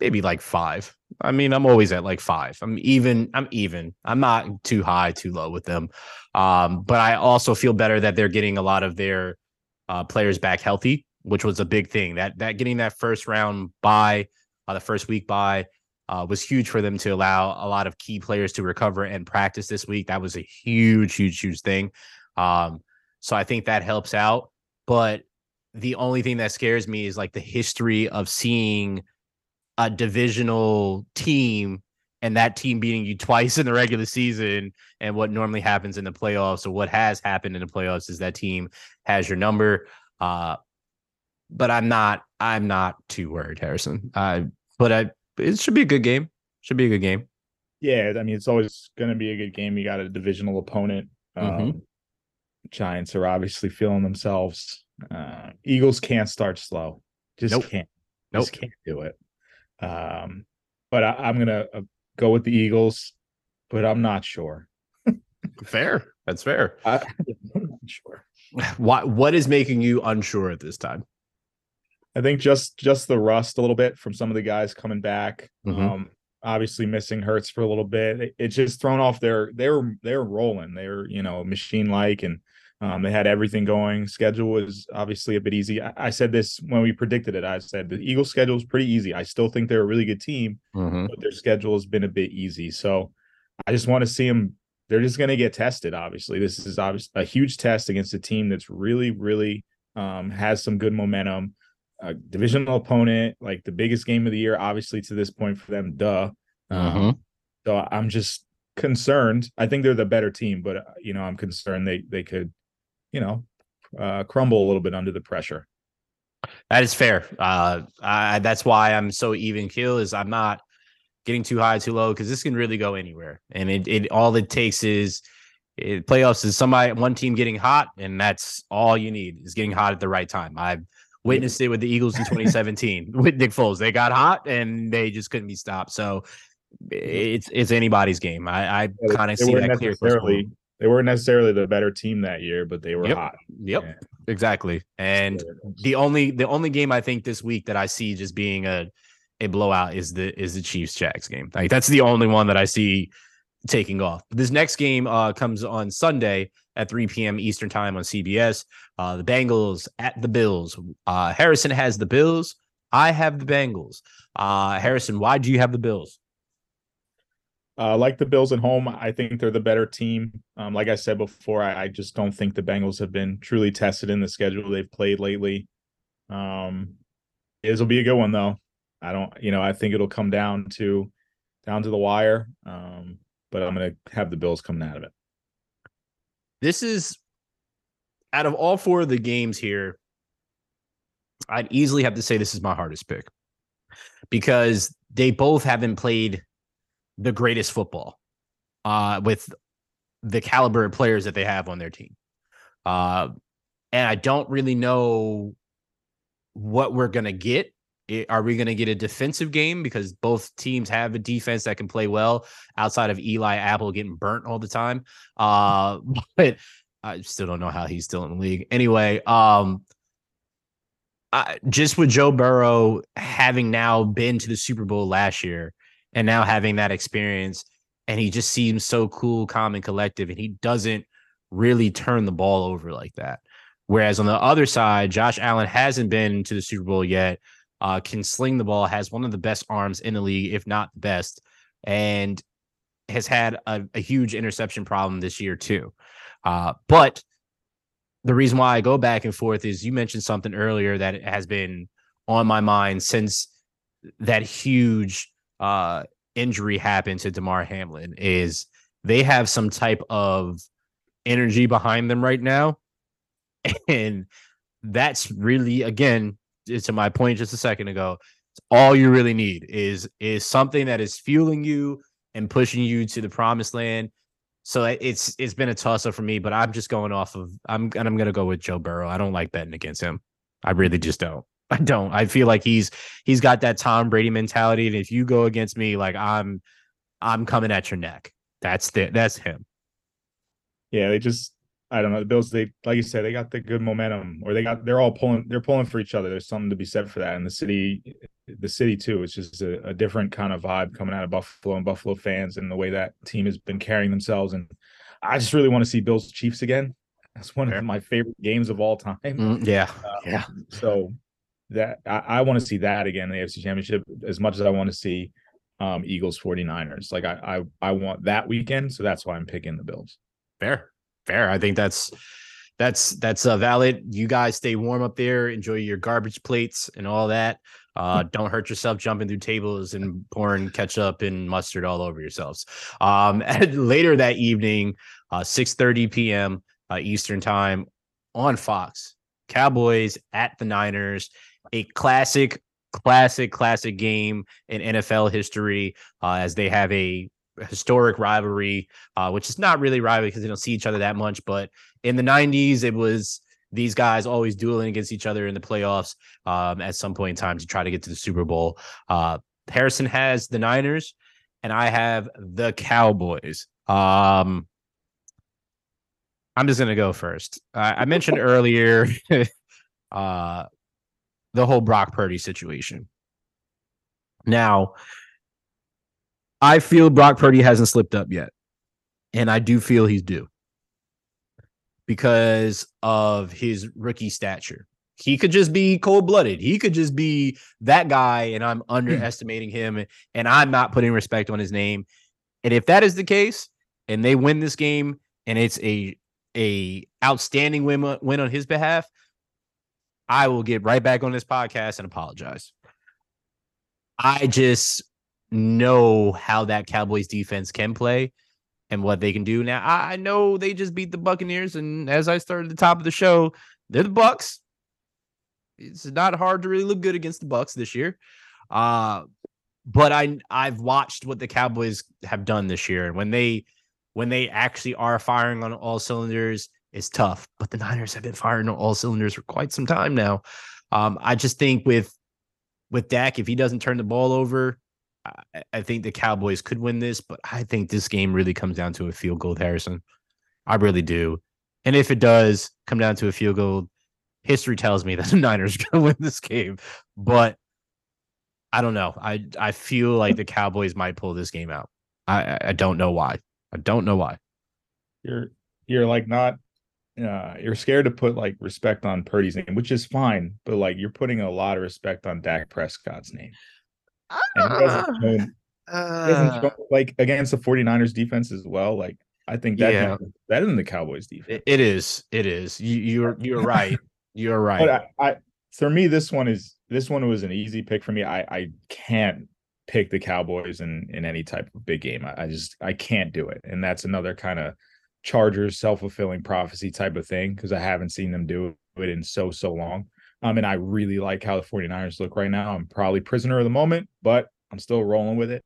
maybe like five. I mean, I'm always at like five. I'm even. I'm even. I'm not too high, too low with them. Um, but I also feel better that they're getting a lot of their uh, players back healthy, which was a big thing. That that getting that first round by uh, the first week by uh, was huge for them to allow a lot of key players to recover and practice this week. That was a huge, huge, huge thing. Um, so I think that helps out. But the only thing that scares me is like the history of seeing a divisional team and that team beating you twice in the regular season and what normally happens in the playoffs or what has happened in the playoffs is that team has your number uh but i'm not i'm not too worried harrison but i it should be a good game should be a good game yeah i mean it's always going to be a good game you got a divisional opponent um mm-hmm. giants are obviously feeling themselves uh eagles can't start slow just nope. can't nope. just can't do it um but I, am gonna uh, go with the Eagles, but I'm not sure. fair. That's fair. I, am not sure. What what is making you unsure at this time? I think just just the rust a little bit from some of the guys coming back. Mm-hmm. Um, obviously missing Hurts for a little bit. It, it's just thrown off their they were they were rolling. They were, you know, machine like and um, they had everything going. Schedule was obviously a bit easy. I, I, said this when we predicted it. I said the Eagles' schedule is pretty easy. I still think they're a really good team, mm-hmm. but their schedule has been a bit easy. So I just want to see them. They're just going to get tested. Obviously, this is obviously a huge test against a team that's really, really um, has some good momentum. A divisional opponent, like the biggest game of the year, obviously to this point for them. Duh. Mm-hmm. so I'm just concerned. I think they're the better team, but uh, you know I'm concerned they they could you know, uh, crumble a little bit under the pressure. That is fair. Uh, I, that's why I'm so even keel is I'm not getting too high, too low because this can really go anywhere. And it, it all it takes is it, playoffs is somebody one team getting hot, and that's all you need is getting hot at the right time. I've witnessed it with the Eagles in 2017 with Nick Foles. They got hot and they just couldn't be stopped. So it's it's anybody's game. I, I kind of see that clear. They weren't necessarily the better team that year, but they were yep. hot. Yep, yeah. exactly. And the only the only game I think this week that I see just being a a blowout is the is the Chiefs Jags game. Like that's the only one that I see taking off. This next game uh, comes on Sunday at 3 p.m. Eastern time on CBS. Uh, the Bengals at the Bills. Uh, Harrison has the Bills. I have the Bengals. Uh, Harrison, why do you have the Bills? Uh, like the Bills at home, I think they're the better team. Um, like I said before, I, I, just don't think the Bengals have been truly tested in the schedule they've played lately. Um, this will be a good one though. I don't, you know, I think it'll come down to down to the wire. Um, but I'm going to have the Bills coming out of it. This is out of all four of the games here. I'd easily have to say this is my hardest pick because they both haven't played the greatest football uh, with the caliber of players that they have on their team. Uh, and I don't really know what we're going to get. Are we going to get a defensive game because both teams have a defense that can play well outside of Eli Apple getting burnt all the time? Uh, but I still don't know how he's still in the league. Anyway, um, I, just with Joe Burrow having now been to the Super Bowl last year, and now having that experience and he just seems so cool, calm, and collective, and he doesn't really turn the ball over like that. Whereas on the other side, Josh Allen hasn't been to the Super Bowl yet, uh, can sling the ball, has one of the best arms in the league, if not the best, and has had a, a huge interception problem this year too. Uh, but the reason why I go back and forth is you mentioned something earlier that has been on my mind since that huge uh, injury happened to Damar Hamlin is they have some type of energy behind them right now. And that's really, again, to my point just a second ago, all you really need is is something that is fueling you and pushing you to the promised land. So it's it's been a toss up for me, but I'm just going off of I'm and I'm gonna go with Joe Burrow. I don't like betting against him. I really just don't. I don't. I feel like he's he's got that Tom Brady mentality, and if you go against me, like I'm I'm coming at your neck. That's the that's him. Yeah, they just I don't know the Bills. They like you said, they got the good momentum, or they got they're all pulling they're pulling for each other. There's something to be said for that. And the city, the city too, it's just a, a different kind of vibe coming out of Buffalo and Buffalo fans, and the way that team has been carrying themselves. And I just really want to see Bills Chiefs again. That's one of my favorite games of all time. Mm, yeah, uh, yeah. So that I, I want to see that again in the AFC Championship as much as I want to see um, Eagles 49ers. Like I, I I want that weekend, so that's why I'm picking the Bills. Fair. Fair. I think that's that's that's uh, valid. You guys stay warm up there, enjoy your garbage plates and all that. Uh, don't hurt yourself jumping through tables and pouring ketchup and mustard all over yourselves. Um, later that evening, uh, 6:30 p.m. Uh, Eastern time on Fox. Cowboys at the Niners, a classic, classic, classic game in NFL history uh, as they have a historic rivalry, uh, which is not really rivalry because they don't see each other that much. But in the 90s, it was these guys always dueling against each other in the playoffs um, at some point in time to try to get to the Super Bowl. Uh, Harrison has the Niners, and I have the Cowboys. Um, I'm just gonna go first. Uh, I mentioned earlier uh, the whole Brock Purdy situation. Now, I feel Brock Purdy hasn't slipped up yet, and I do feel he's due because of his rookie stature. He could just be cold blooded. He could just be that guy, and I'm hmm. underestimating him, and I'm not putting respect on his name. And if that is the case, and they win this game, and it's a a outstanding win uh, win on his behalf, I will get right back on this podcast and apologize. I just know how that Cowboys defense can play and what they can do. Now, I know they just beat the Buccaneers, and as I started the top of the show, they're the Bucs. It's not hard to really look good against the Bucs this year. Uh, but I I've watched what the Cowboys have done this year, and when they when they actually are firing on all cylinders, it's tough. But the Niners have been firing on all cylinders for quite some time now. Um, I just think with with Dak, if he doesn't turn the ball over, I, think the Cowboys could win this, but I think this game really comes down to a field goal, Harrison. I really do. And if it does come down to a field goal, history tells me that the Niners are going to win this game. But I don't know. I I feel like the Cowboys might pull this game out. I I don't know why. I don't know why. You're you're like not uh, you're scared to put like respect on Purdy's name, which is fine, but like you're putting a lot of respect on Dak Prescott's name. And he hasn't Ah, shown, he hasn't uh, shown, like against the 49ers defense as well. Like I think that Yeah. better than the Cowboys defense. it- it is. It is. You you're you're right. You're right. But I, I for me, this one is this one was an easy pick for me. I I can't pick the Cowboys in in any type of big game. I, I just I can't do it, and that's another kind of Chargers self fulfilling prophecy type of thing because I haven't seen them do it in so so long. Um, and I really like how the 49ers look right now. I'm probably prisoner of the moment, but I'm still rolling with it.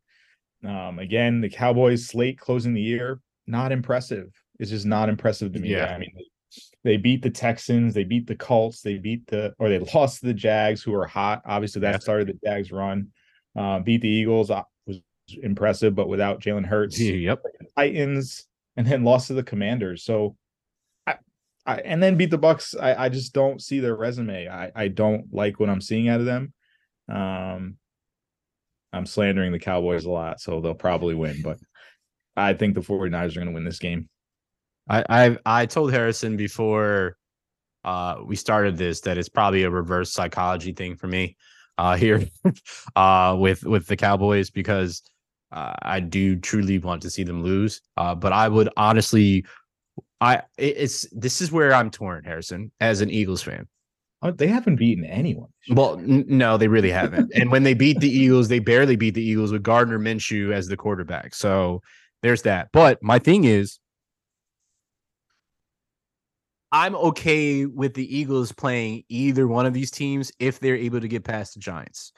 Um, again, the Cowboys slate closing the year, not impressive. It's just not impressive to me. Yeah. I mean, they beat the Texans, they beat the Colts, they beat the or they lost to the Jags, who are hot. Obviously, that started the Jags run. Uh, beat the Eagles uh, was impressive, but without Jalen Hurts. yep. Titans, and then lost to the Commanders. So, I, and then beat the Bucs. I, I just don't see their resume. I, I don't like what I'm seeing out of them. Um, I'm slandering the Cowboys a lot, so they'll probably win. But I think the 49ers are going to win this game. I I I told Harrison before uh we started this that it's probably a reverse psychology thing for me uh here uh with with the Cowboys because uh, I do truly want to see them lose. Uh but I would honestly I it's this is where I'm torn Harrison as an Eagles fan. Oh, They haven't beaten anyone. Well, n- no, they really haven't. and when they beat the Eagles, they barely beat the Eagles with Gardner Minshew as the quarterback. So there's that. But my thing is, I'm okay with the Eagles playing either one of these teams if they're able to get past the Giants.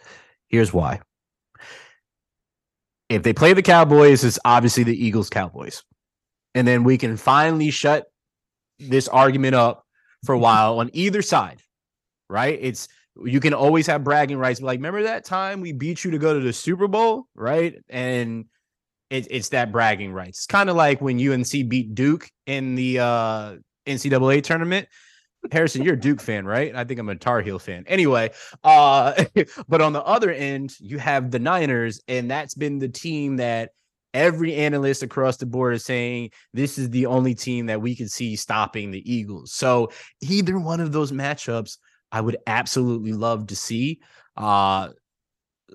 Here's why. If they play the Cowboys, it's obviously the Eagles Cowboys. And then we can finally shut this argument up for a while on either side, right? It's you can always have bragging rights. Like, remember that time we beat you to go to the Super Bowl, right? And it, it's that bragging rights. It's kind of like when UNC beat Duke in the uh, NCAA tournament. Harrison, you're a Duke fan, right? I think I'm a Tar Heel fan. Anyway, uh, but on the other end, you have the Niners, and that's been the team that every analyst across the board is saying this is the only team that we could see stopping the Eagles. So either one of those matchups, I would absolutely love to see. Uh,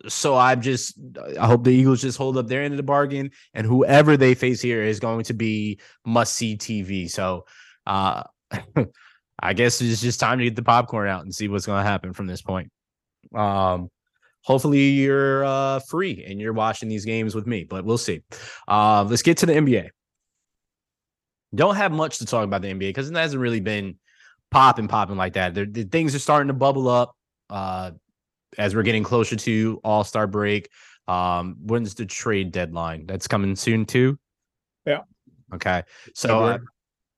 so I'm just, I hope the Eagles just hold up their end of the bargain, and whoever they face here is going to be must see TV. So, uh, I guess it's just time to get the popcorn out and see what's going to happen from this point. Um, hopefully you're uh, free and you're watching these games with me, but we'll see. Uh, let's get to the NBA. Don't have much to talk about the NBA because it hasn't really been popping, popping like that. The, the things are starting to bubble up uh, as we're getting closer to All Star break. Um, when's the trade deadline? That's coming soon too. Yeah. Okay. So uh,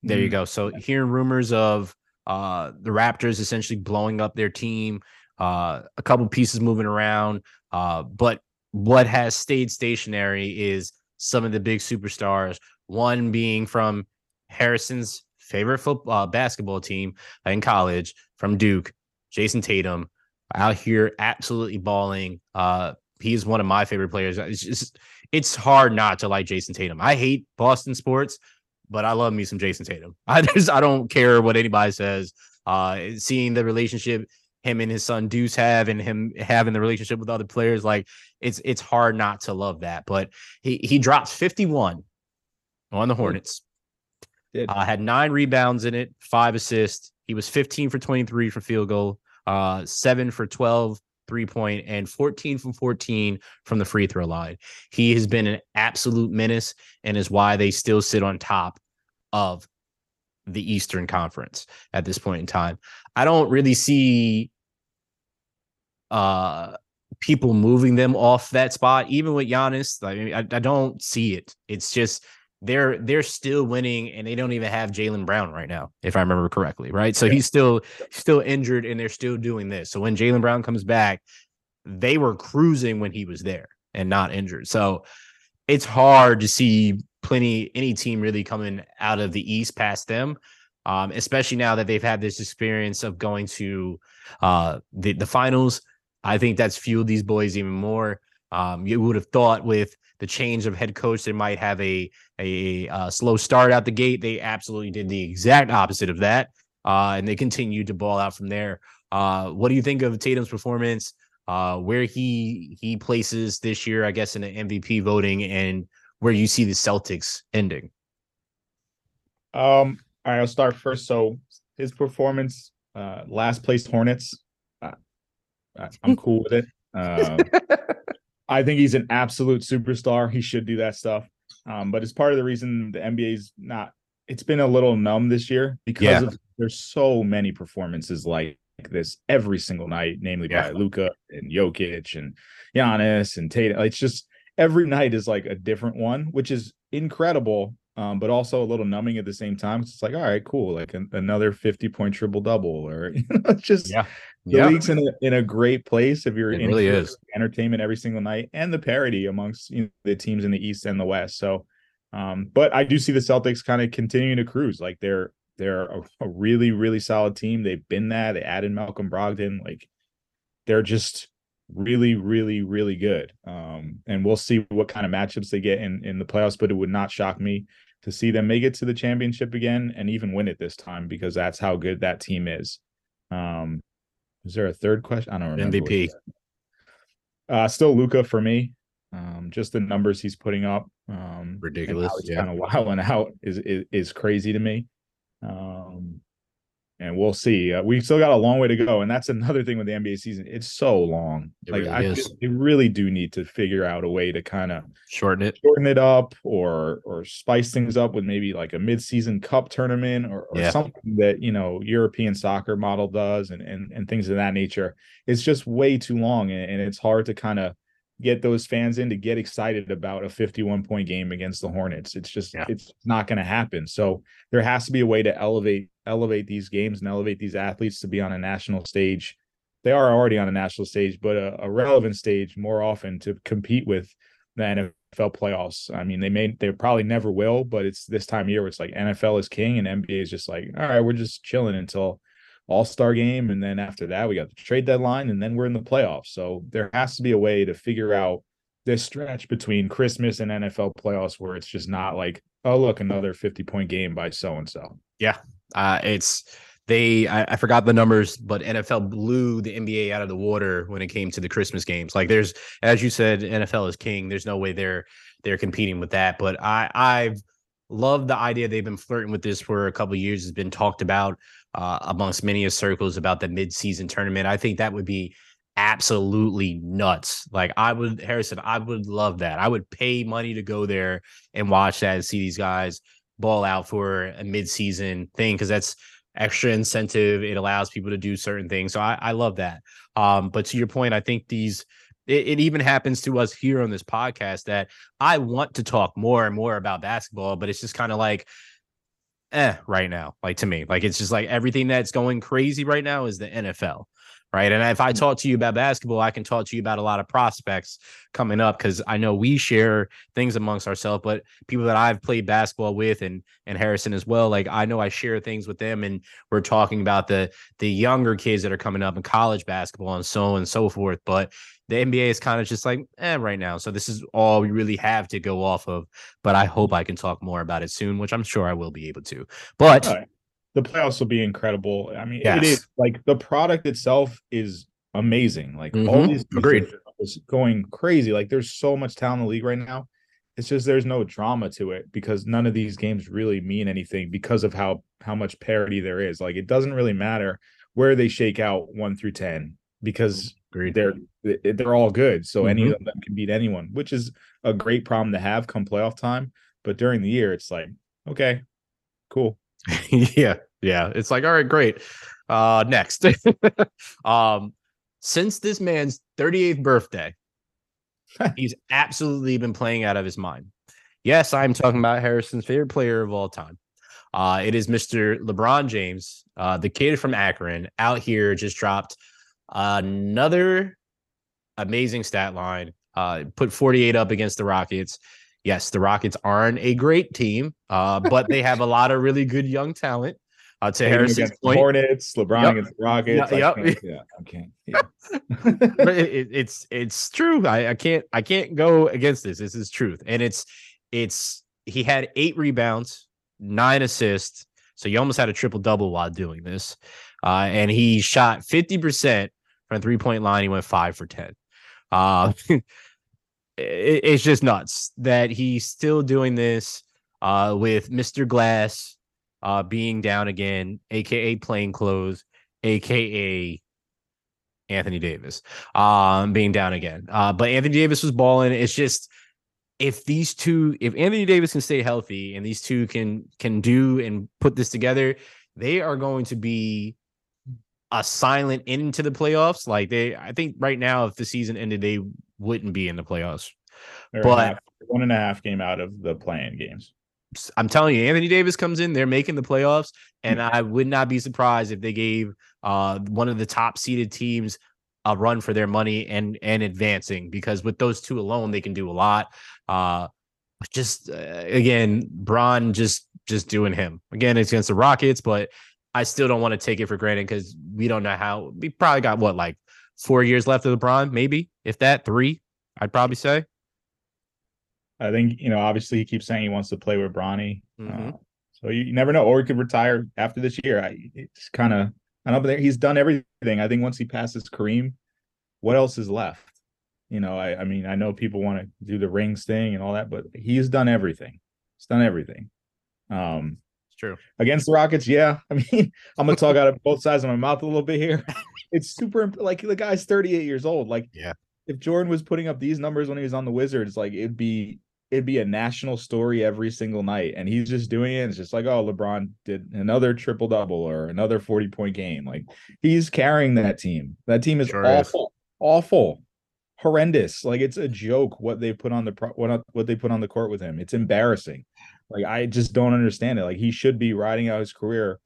there you mm-hmm. go. So hearing rumors of uh, the Raptors essentially blowing up their team, uh, a couple pieces moving around, uh, but what has stayed stationary is some of the big superstars. One being from Harrison's favorite football uh, basketball team in college from Duke, Jayson Tatum, out here absolutely balling. Uh, he's one of my favorite players. It's just it's hard not to like Jayson Tatum. I hate Boston sports, but I love me some Jayson Tatum. I just I don't care what anybody says. Uh, seeing the relationship him and his son Deuce have, and him having the relationship with other players, like it's it's hard not to love that. But he he drops 51 on the Hornets. Uh, had nine rebounds in it, five assists. He was 15 for 23 for field goal, uh, seven for 12 three point, and 14 from 14 from the free throw line. He has been an absolute menace and is why they still sit on top of the Eastern Conference at this point in time. I don't really see uh people moving them off that spot, even with Giannis. I mean, I, I don't see it. It's just they're they're still winning and they don't even have Jaylen Brown right now, if I remember correctly, right? So yeah. he's still still injured and they're still doing this. So when Jaylen Brown comes back, they were cruising when he was there and not injured. So it's hard to see plenty any team really coming out of the East past them. Um, especially now that they've had this experience of going to uh the, the finals. I think that's fueled these boys even more. Um, you would have thought with the change of head coach, they might have a a, uh, slow start out the gate. They absolutely did the exact opposite of that, uh, and they continued to ball out from there. Uh, what do you think of Tatum's performance? Uh, where he he places this year, I guess, in the MVP voting, and where you see the Celtics ending? Um, all right, I'll start first. So his performance, uh, last place Hornets. Uh, I'm cool with it. Um, I think he's an absolute superstar. He should do that stuff. Um, but it's part of the reason the NBA's not. It's been a little numb this year because yeah. of, there's so many performances like this every single night, namely yeah. by Luka and Jokic and Giannis and Tatum. It's just every night is like a different one, which is incredible, um, but also a little numbing at the same time. It's like, all right, cool, like an, another 50 point triple double, or you know, just yeah the yep. league's in a, in a great place if you're it in really is entertainment every single night and the parity amongst you know, the teams in the east and the west so um but i do see the celtics kind of continuing to cruise like they're they're a, a, really really solid team they've been that they added malcolm brogdon like they're just really really really good um and we'll see what kind of matchups they get in in the playoffs but it would not shock me to see them make it to the championship again and even win it this time because that's how good that team is um is there a third question? I don't remember. MVP. Uh, still Luka for me. Um, just the numbers he's putting up. Um, ridiculous. Yeah. Kind of wilding out is, is is crazy to me. Um, and we'll see. Uh, we've still got a long way to go, and that's another thing with the NBA season. It's so long. It like really I, is. they really do need to figure out a way to kind of shorten it, shorten it up, or or spice things up with maybe like a mid-season cup tournament or, or yeah. something that you know European soccer model does, and and and things of that nature. It's just way too long, and, and it's hard to kind of get those fans in to get excited about a 51 point game against the Hornets. It's just yeah. it's not going to happen. So there has to be a way to elevate elevate these games and elevate these athletes to be on a national stage. They are already on a national stage, but a, a relevant stage more often to compete with the NFL playoffs. I mean, they may they probably never will, but it's this time of year where it's like NFL is king and NBA is just like, all right, we're just chilling until all Star game, and then after that we got the trade deadline, and then we're in the playoffs. So there has to be a way to figure out this stretch between Christmas and NFL playoffs where it's just not like, oh look, another fifty point game by so and so. Yeah, uh, it's they I, I, forgot the numbers, but NFL blew the NBA out of the water when it came to the Christmas games. Like there's, as you said, NFL is king. There's no way they're they're competing with that. But I I've loved the idea they've been flirting with this for a couple years. Has been talked about uh, amongst many of circles about the midseason tournament. I think that would be absolutely nuts. Like I would, Harrison, I would love that. I would pay money to go there and watch that and see these guys ball out for a midseason thing because that's extra incentive. It allows people to do certain things. So I, I love that. Um, but to your point, I think these it, it, even happens to us here on this podcast that I want to talk more and more about basketball, but it's just kind of like eh right now. Like to me, like it's just like everything that's going crazy right now is the NFL right? And if I mm. talk to you about basketball, I can talk to you about a lot of prospects coming up because I know we share things amongst ourselves, but people that I've played basketball with and and Harrison as well, like I know I share things with them, and we're talking about the the younger kids that are coming up in college basketball and so on and so forth. But the NBA is kind of just like eh, right now. So this is all we really have to go off of. But I hope I can talk more about it soon, which I'm sure I will be able to. But the playoffs will be incredible. I mean, yes. it is like the product itself is amazing. Like mm-hmm. all these agreed is going crazy. Like there's so much talent in the league right now. It's just there's no drama to it because none of these games really mean anything because of how how much parity there is. Like it doesn't really matter where they shake out one through ten because Agreed. they're they're all good. So mm-hmm. any of them can beat anyone, which is a great problem to have come playoff time. But during the year, it's like okay, cool. yeah, yeah. It's like, all right, great. Uh next. um, since this man's 38th birthday, he's absolutely been playing out of his mind. Yes, I'm talking about Harrison's favorite player of all time. Uh, it is Mr. LeBron James, uh, the kid from Akron, out here just dropped another amazing stat line. Uh, put 48 up against the Rockets yes, the Rockets aren't a great team, uh, but they have a lot of really good young talent. Uh, to Harrison's point, Hornets, LeBron yep. against the Rockets. Yeah, yep. yeah, I can't. Yeah. it, it's it's true. I, I can't I can't go against this. This is truth, and it's it's he had eight rebounds, nine assists. So you almost had a triple double while doing this, uh, and he shot fifty percent from three point line. He went five for ten. Uh, it's just nuts that he's still doing this uh, with Mr. Glass uh, being down again, aka plain clothes, aka Anthony Davis um, being down again. Uh, but Anthony Davis was balling. It's just if these two, if Anthony Davis can stay healthy and these two can can do and put this together, they are going to be a silent into the playoffs. Like they, I think right now, if the season ended, they wouldn't be in the playoffs. They're but half, one and a half game out of the playing games. I'm telling you, Anthony Davis comes in, they're making the playoffs, and. I would not be surprised if they gave uh, one of the top seeded teams a run for their money and and advancing because with those two alone, they can do a lot. Uh, just uh, again, Bron just just doing him again. It's against the Rockets, but I still don't want to take it for granted because we don't know how. We probably got what like four years left of LeBron, maybe if that three. I'd probably say. I think you know. Obviously, he keeps saying he wants to play with Bronny, mm-hmm. uh, so you, you, never know. Or he could retire after this year. I, it's kind of I don't know, but he's done everything. I think once he passes Kareem, what else is left? You know, I, I mean, I know people want to do the rings thing and all that, but he's done everything. He's done everything. Um, true against the Rockets. Yeah, I mean, I'm gonna talk out of both sides of my mouth a little bit here. It's super like the guy's 38 years old. Like, yeah, if Jordan was putting up these numbers when he was on the Wizards, like it'd be it'd be a national story every single night. And he's just doing it. It's just like, oh, LeBron did another triple double or another 40 point game. Like he's carrying that team. That team is sure awful, is. awful, horrendous. Like it's a joke what they put on the what what they put on the court with him. It's embarrassing. Like I just don't understand it. Like he should be riding out his career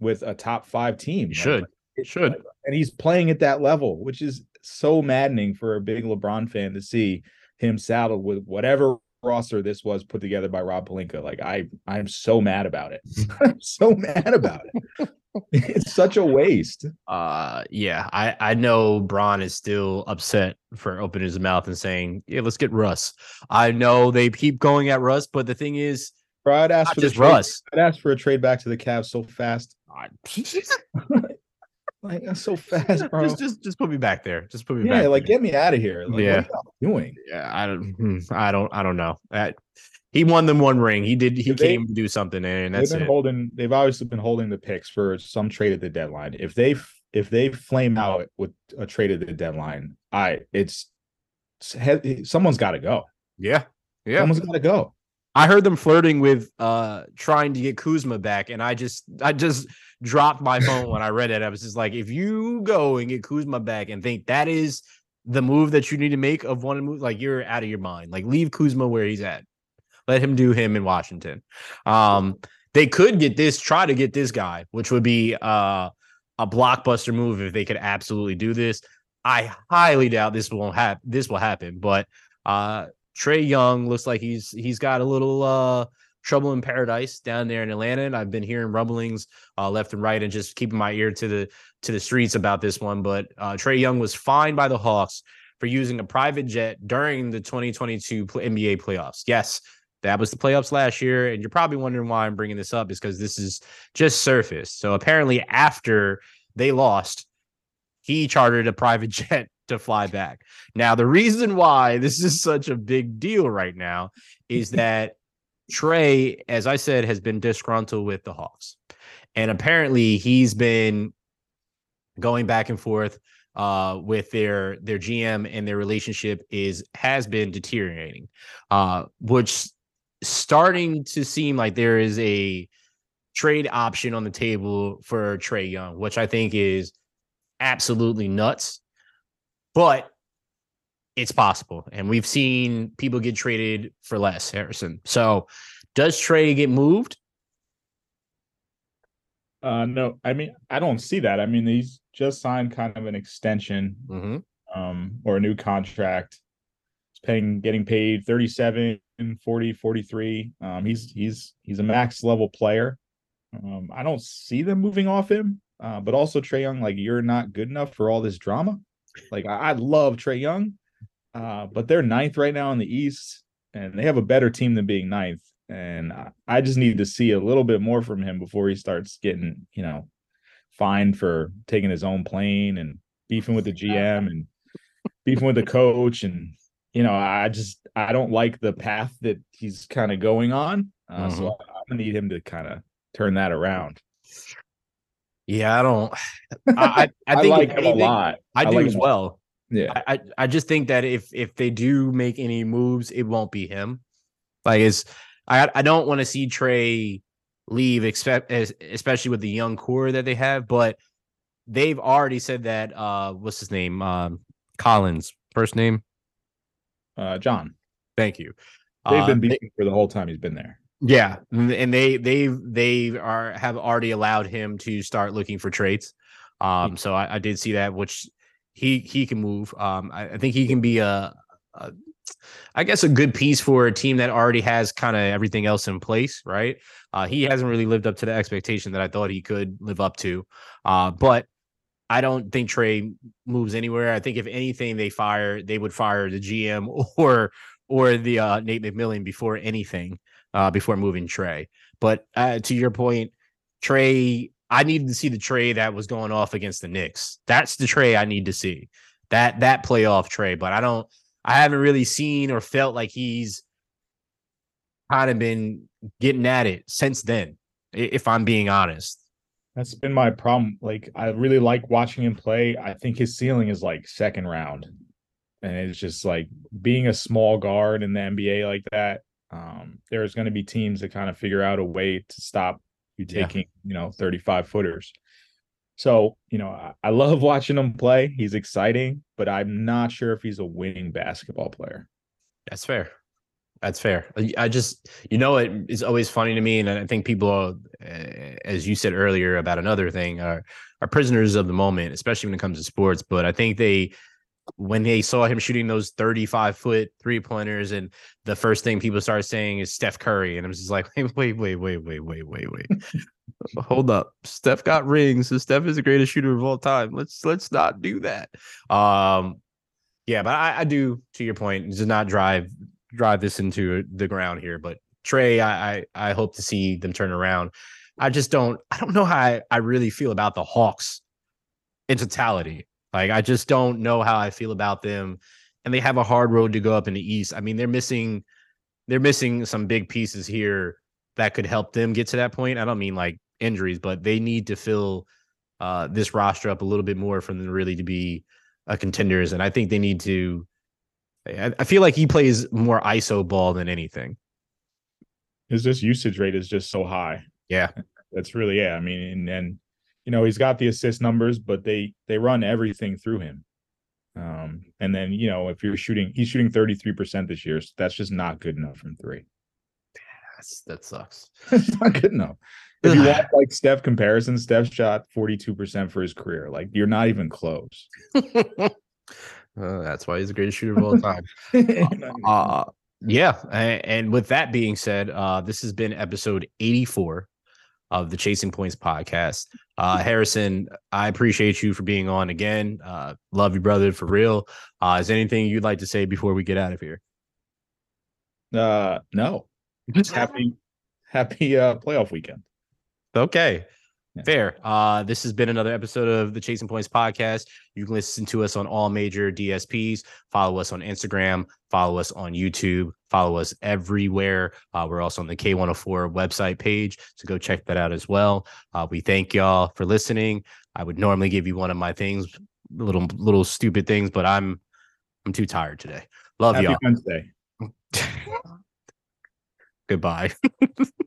with a top five team. He should. Like, should. And he's playing at that level, which is so maddening for a big LeBron fan to see him saddled with whatever roster this was put together by Rob Pelinka. Like I, I'm so mad about it. I'm so mad about it. it's such a waste. Uh, yeah, I I know Bron is still upset for opening his mouth and saying, "Yeah, let's get Russ." I know they keep going at Russ, but the thing is, Bro, I'd ask for the trade, Russ. I'd ask for a trade back to the Cavs so fast. Like that's so fast, bro. just, just, just put me back there. Just put me yeah, back. Yeah, like there. get me out of here. Like, yeah, doing? Yeah, I don't, hmm, I don't, I don't know. That he won them one ring. He did. He they, came to do something, and that's they've been it. holding. They've obviously been holding the picks for some trade at the deadline. If they if they flame out with a trade at the deadline, I it's someone's got to go. Yeah, yeah, someone's got to go. I heard them flirting with uh trying to get Kuzma back, and I just I just dropped my phone when I read it. I was just like, if you go and get Kuzma back and think that is the move that you need to make of one move, like you're out of your mind. Like leave Kuzma where he's at. Let him do him in Washington. Um, they could get this, try to get this guy, which would be uh, a blockbuster move if they could absolutely do this. I highly doubt this won't happen. This will happen, but uh, Trae Young looks like he's he's got a little uh, trouble in paradise down there in Atlanta. And I've been hearing rumblings uh, left and right, and just keeping my ear to the to the streets about this one. But uh, Trae Young was fined by the Hawks for using a private jet during the 2022 NBA playoffs. Yes, that was the playoffs last year. And you're probably wondering why I'm bringing this up is because this is just surface. So apparently, after they lost, he chartered a private jet to fly back. Now, the reason why this is such a big deal right now is that Trae, as I said, has been disgruntled with the Hawks. And apparently, he's been going back and forth uh, with their their GM and their relationship is has been deteriorating, uh, which starting to seem like there is a trade option on the table for Trae Young, which I think is absolutely nuts. But it's possible. And we've seen people get traded for less, Harrison. So does Trae get moved? Uh no, I mean I don't see that. I mean, he's just signed kind of an extension mm-hmm. um or a new contract. He's paying getting paid 37 40 43 um he's he's he's a max level player um i don't see them moving off him uh but also Trae young like you're not good enough for all this drama like i, I love Trae young uh but they're ninth right now in the east and they have a better team than being ninth and I, I just need to see a little bit more from him before he starts getting you know fined for taking his own plane and beefing with the gm and beefing with the coach and you know, I just I don't like the path that he's kind of going on. Uh, mm-hmm. So I'm gonna need him to kind of turn that around. Yeah, I don't. I I, I think like him a lot. I, I do like as well. Yeah, I I just think that if if they do make any moves, it won't be him. Like it's I I don't want to see Trae leave, expect especially with the young core that they have. But they've already said that. Uh, what's his name? Um, Collins, first name uh, John. Thank you. They've been uh, beating they, for the whole time he's been there. Yeah, and they they they are have already allowed him to start looking for trades. Um, so I, I did see that, which he he can move. Um, I, I think he can be a, a, I guess a good piece for a team that already has kind of everything else in place, right? Uh, he hasn't really lived up to the expectation that I thought he could live up to. Uh, but I don't think Trae moves anywhere. I think if anything, they fire they would fire the GM or or the uh, Nate McMillan before anything uh, before moving Trae. But uh, to your point, Trae, I needed to see the Trae that was going off against the Knicks. That's the Trae I need to see. That that playoff Trae. But I don't. I haven't really seen or felt like he's kind of been getting at it since then. If I'm being honest. That's been my problem. Like I really like watching him play. I think his ceiling is like second round. And it's just like being a small guard in the NBA like that. Um, there's going to be teams that kind of figure out a way to stop you taking, yeah. you know, 35 footers. So, you know, I, I love watching him play. He's exciting, but I'm not sure if he's a winning basketball player. That's fair. That's fair. I just, you know, it is always funny to me, and I think people, are, eh, as you said earlier about another thing, are are prisoners of the moment, especially when it comes to sports. But I think they, when they saw him shooting those thirty-five foot three pointers, and the first thing people started saying is Steph Curry, and I'm just like, wait, wait, wait, wait, wait, wait, wait, wait. Hold up, Steph got rings, so Steph is the greatest shooter of all time. Let's let's not do that. Um, yeah, but I, I do, to your point, does not drive drive this into the ground here, but Trae, I, I, I hope to see them turn around. I just don't I don't know how I, I really feel about the Hawks in totality. Like I just don't know how I feel about them. And they have a hard road to go up in the East. I mean, they're missing they're missing some big pieces here that could help them get to that point. I don't mean like injuries, but they need to fill uh, this roster up a little bit more for them really to be a contenders. And I think they need to. I, I feel like he plays more ISO ball than anything. His just usage rate is just so high. Yeah, that's really yeah. I mean, and, and you know he's got the assist numbers, but they they run everything through him. Um, and then you know if you're shooting, he's shooting 33 percent this year. So that's just not good enough from three. That's, that sucks. it's not good enough. If you want like Steph comparison, Steph shot 42% for his career. Like you're not even close. uh, that's why he's the greatest shooter of all time. uh, yeah. And, and, with that being said, uh, this has been episode 84 of the Chasing Points podcast. Uh, Harrison, I appreciate you for being on again. Uh, love you, brother, for real. Uh, is anything you'd like to say before we get out of here? Uh, no. happy, happy uh, playoff weekend. Okay. Yeah. Fair. Uh, this has been another episode of the Chasing Points podcast. You can listen to us on all major DSPs. Follow us on Instagram. Follow us on YouTube. Follow us everywhere. Uh, we're also on the K104 website page, so go check that out as well. Uh, we thank y'all for listening. I would normally give you one of my things, little little stupid things, but I'm I'm too tired today. Love Happy y'all. Wednesday. Goodbye.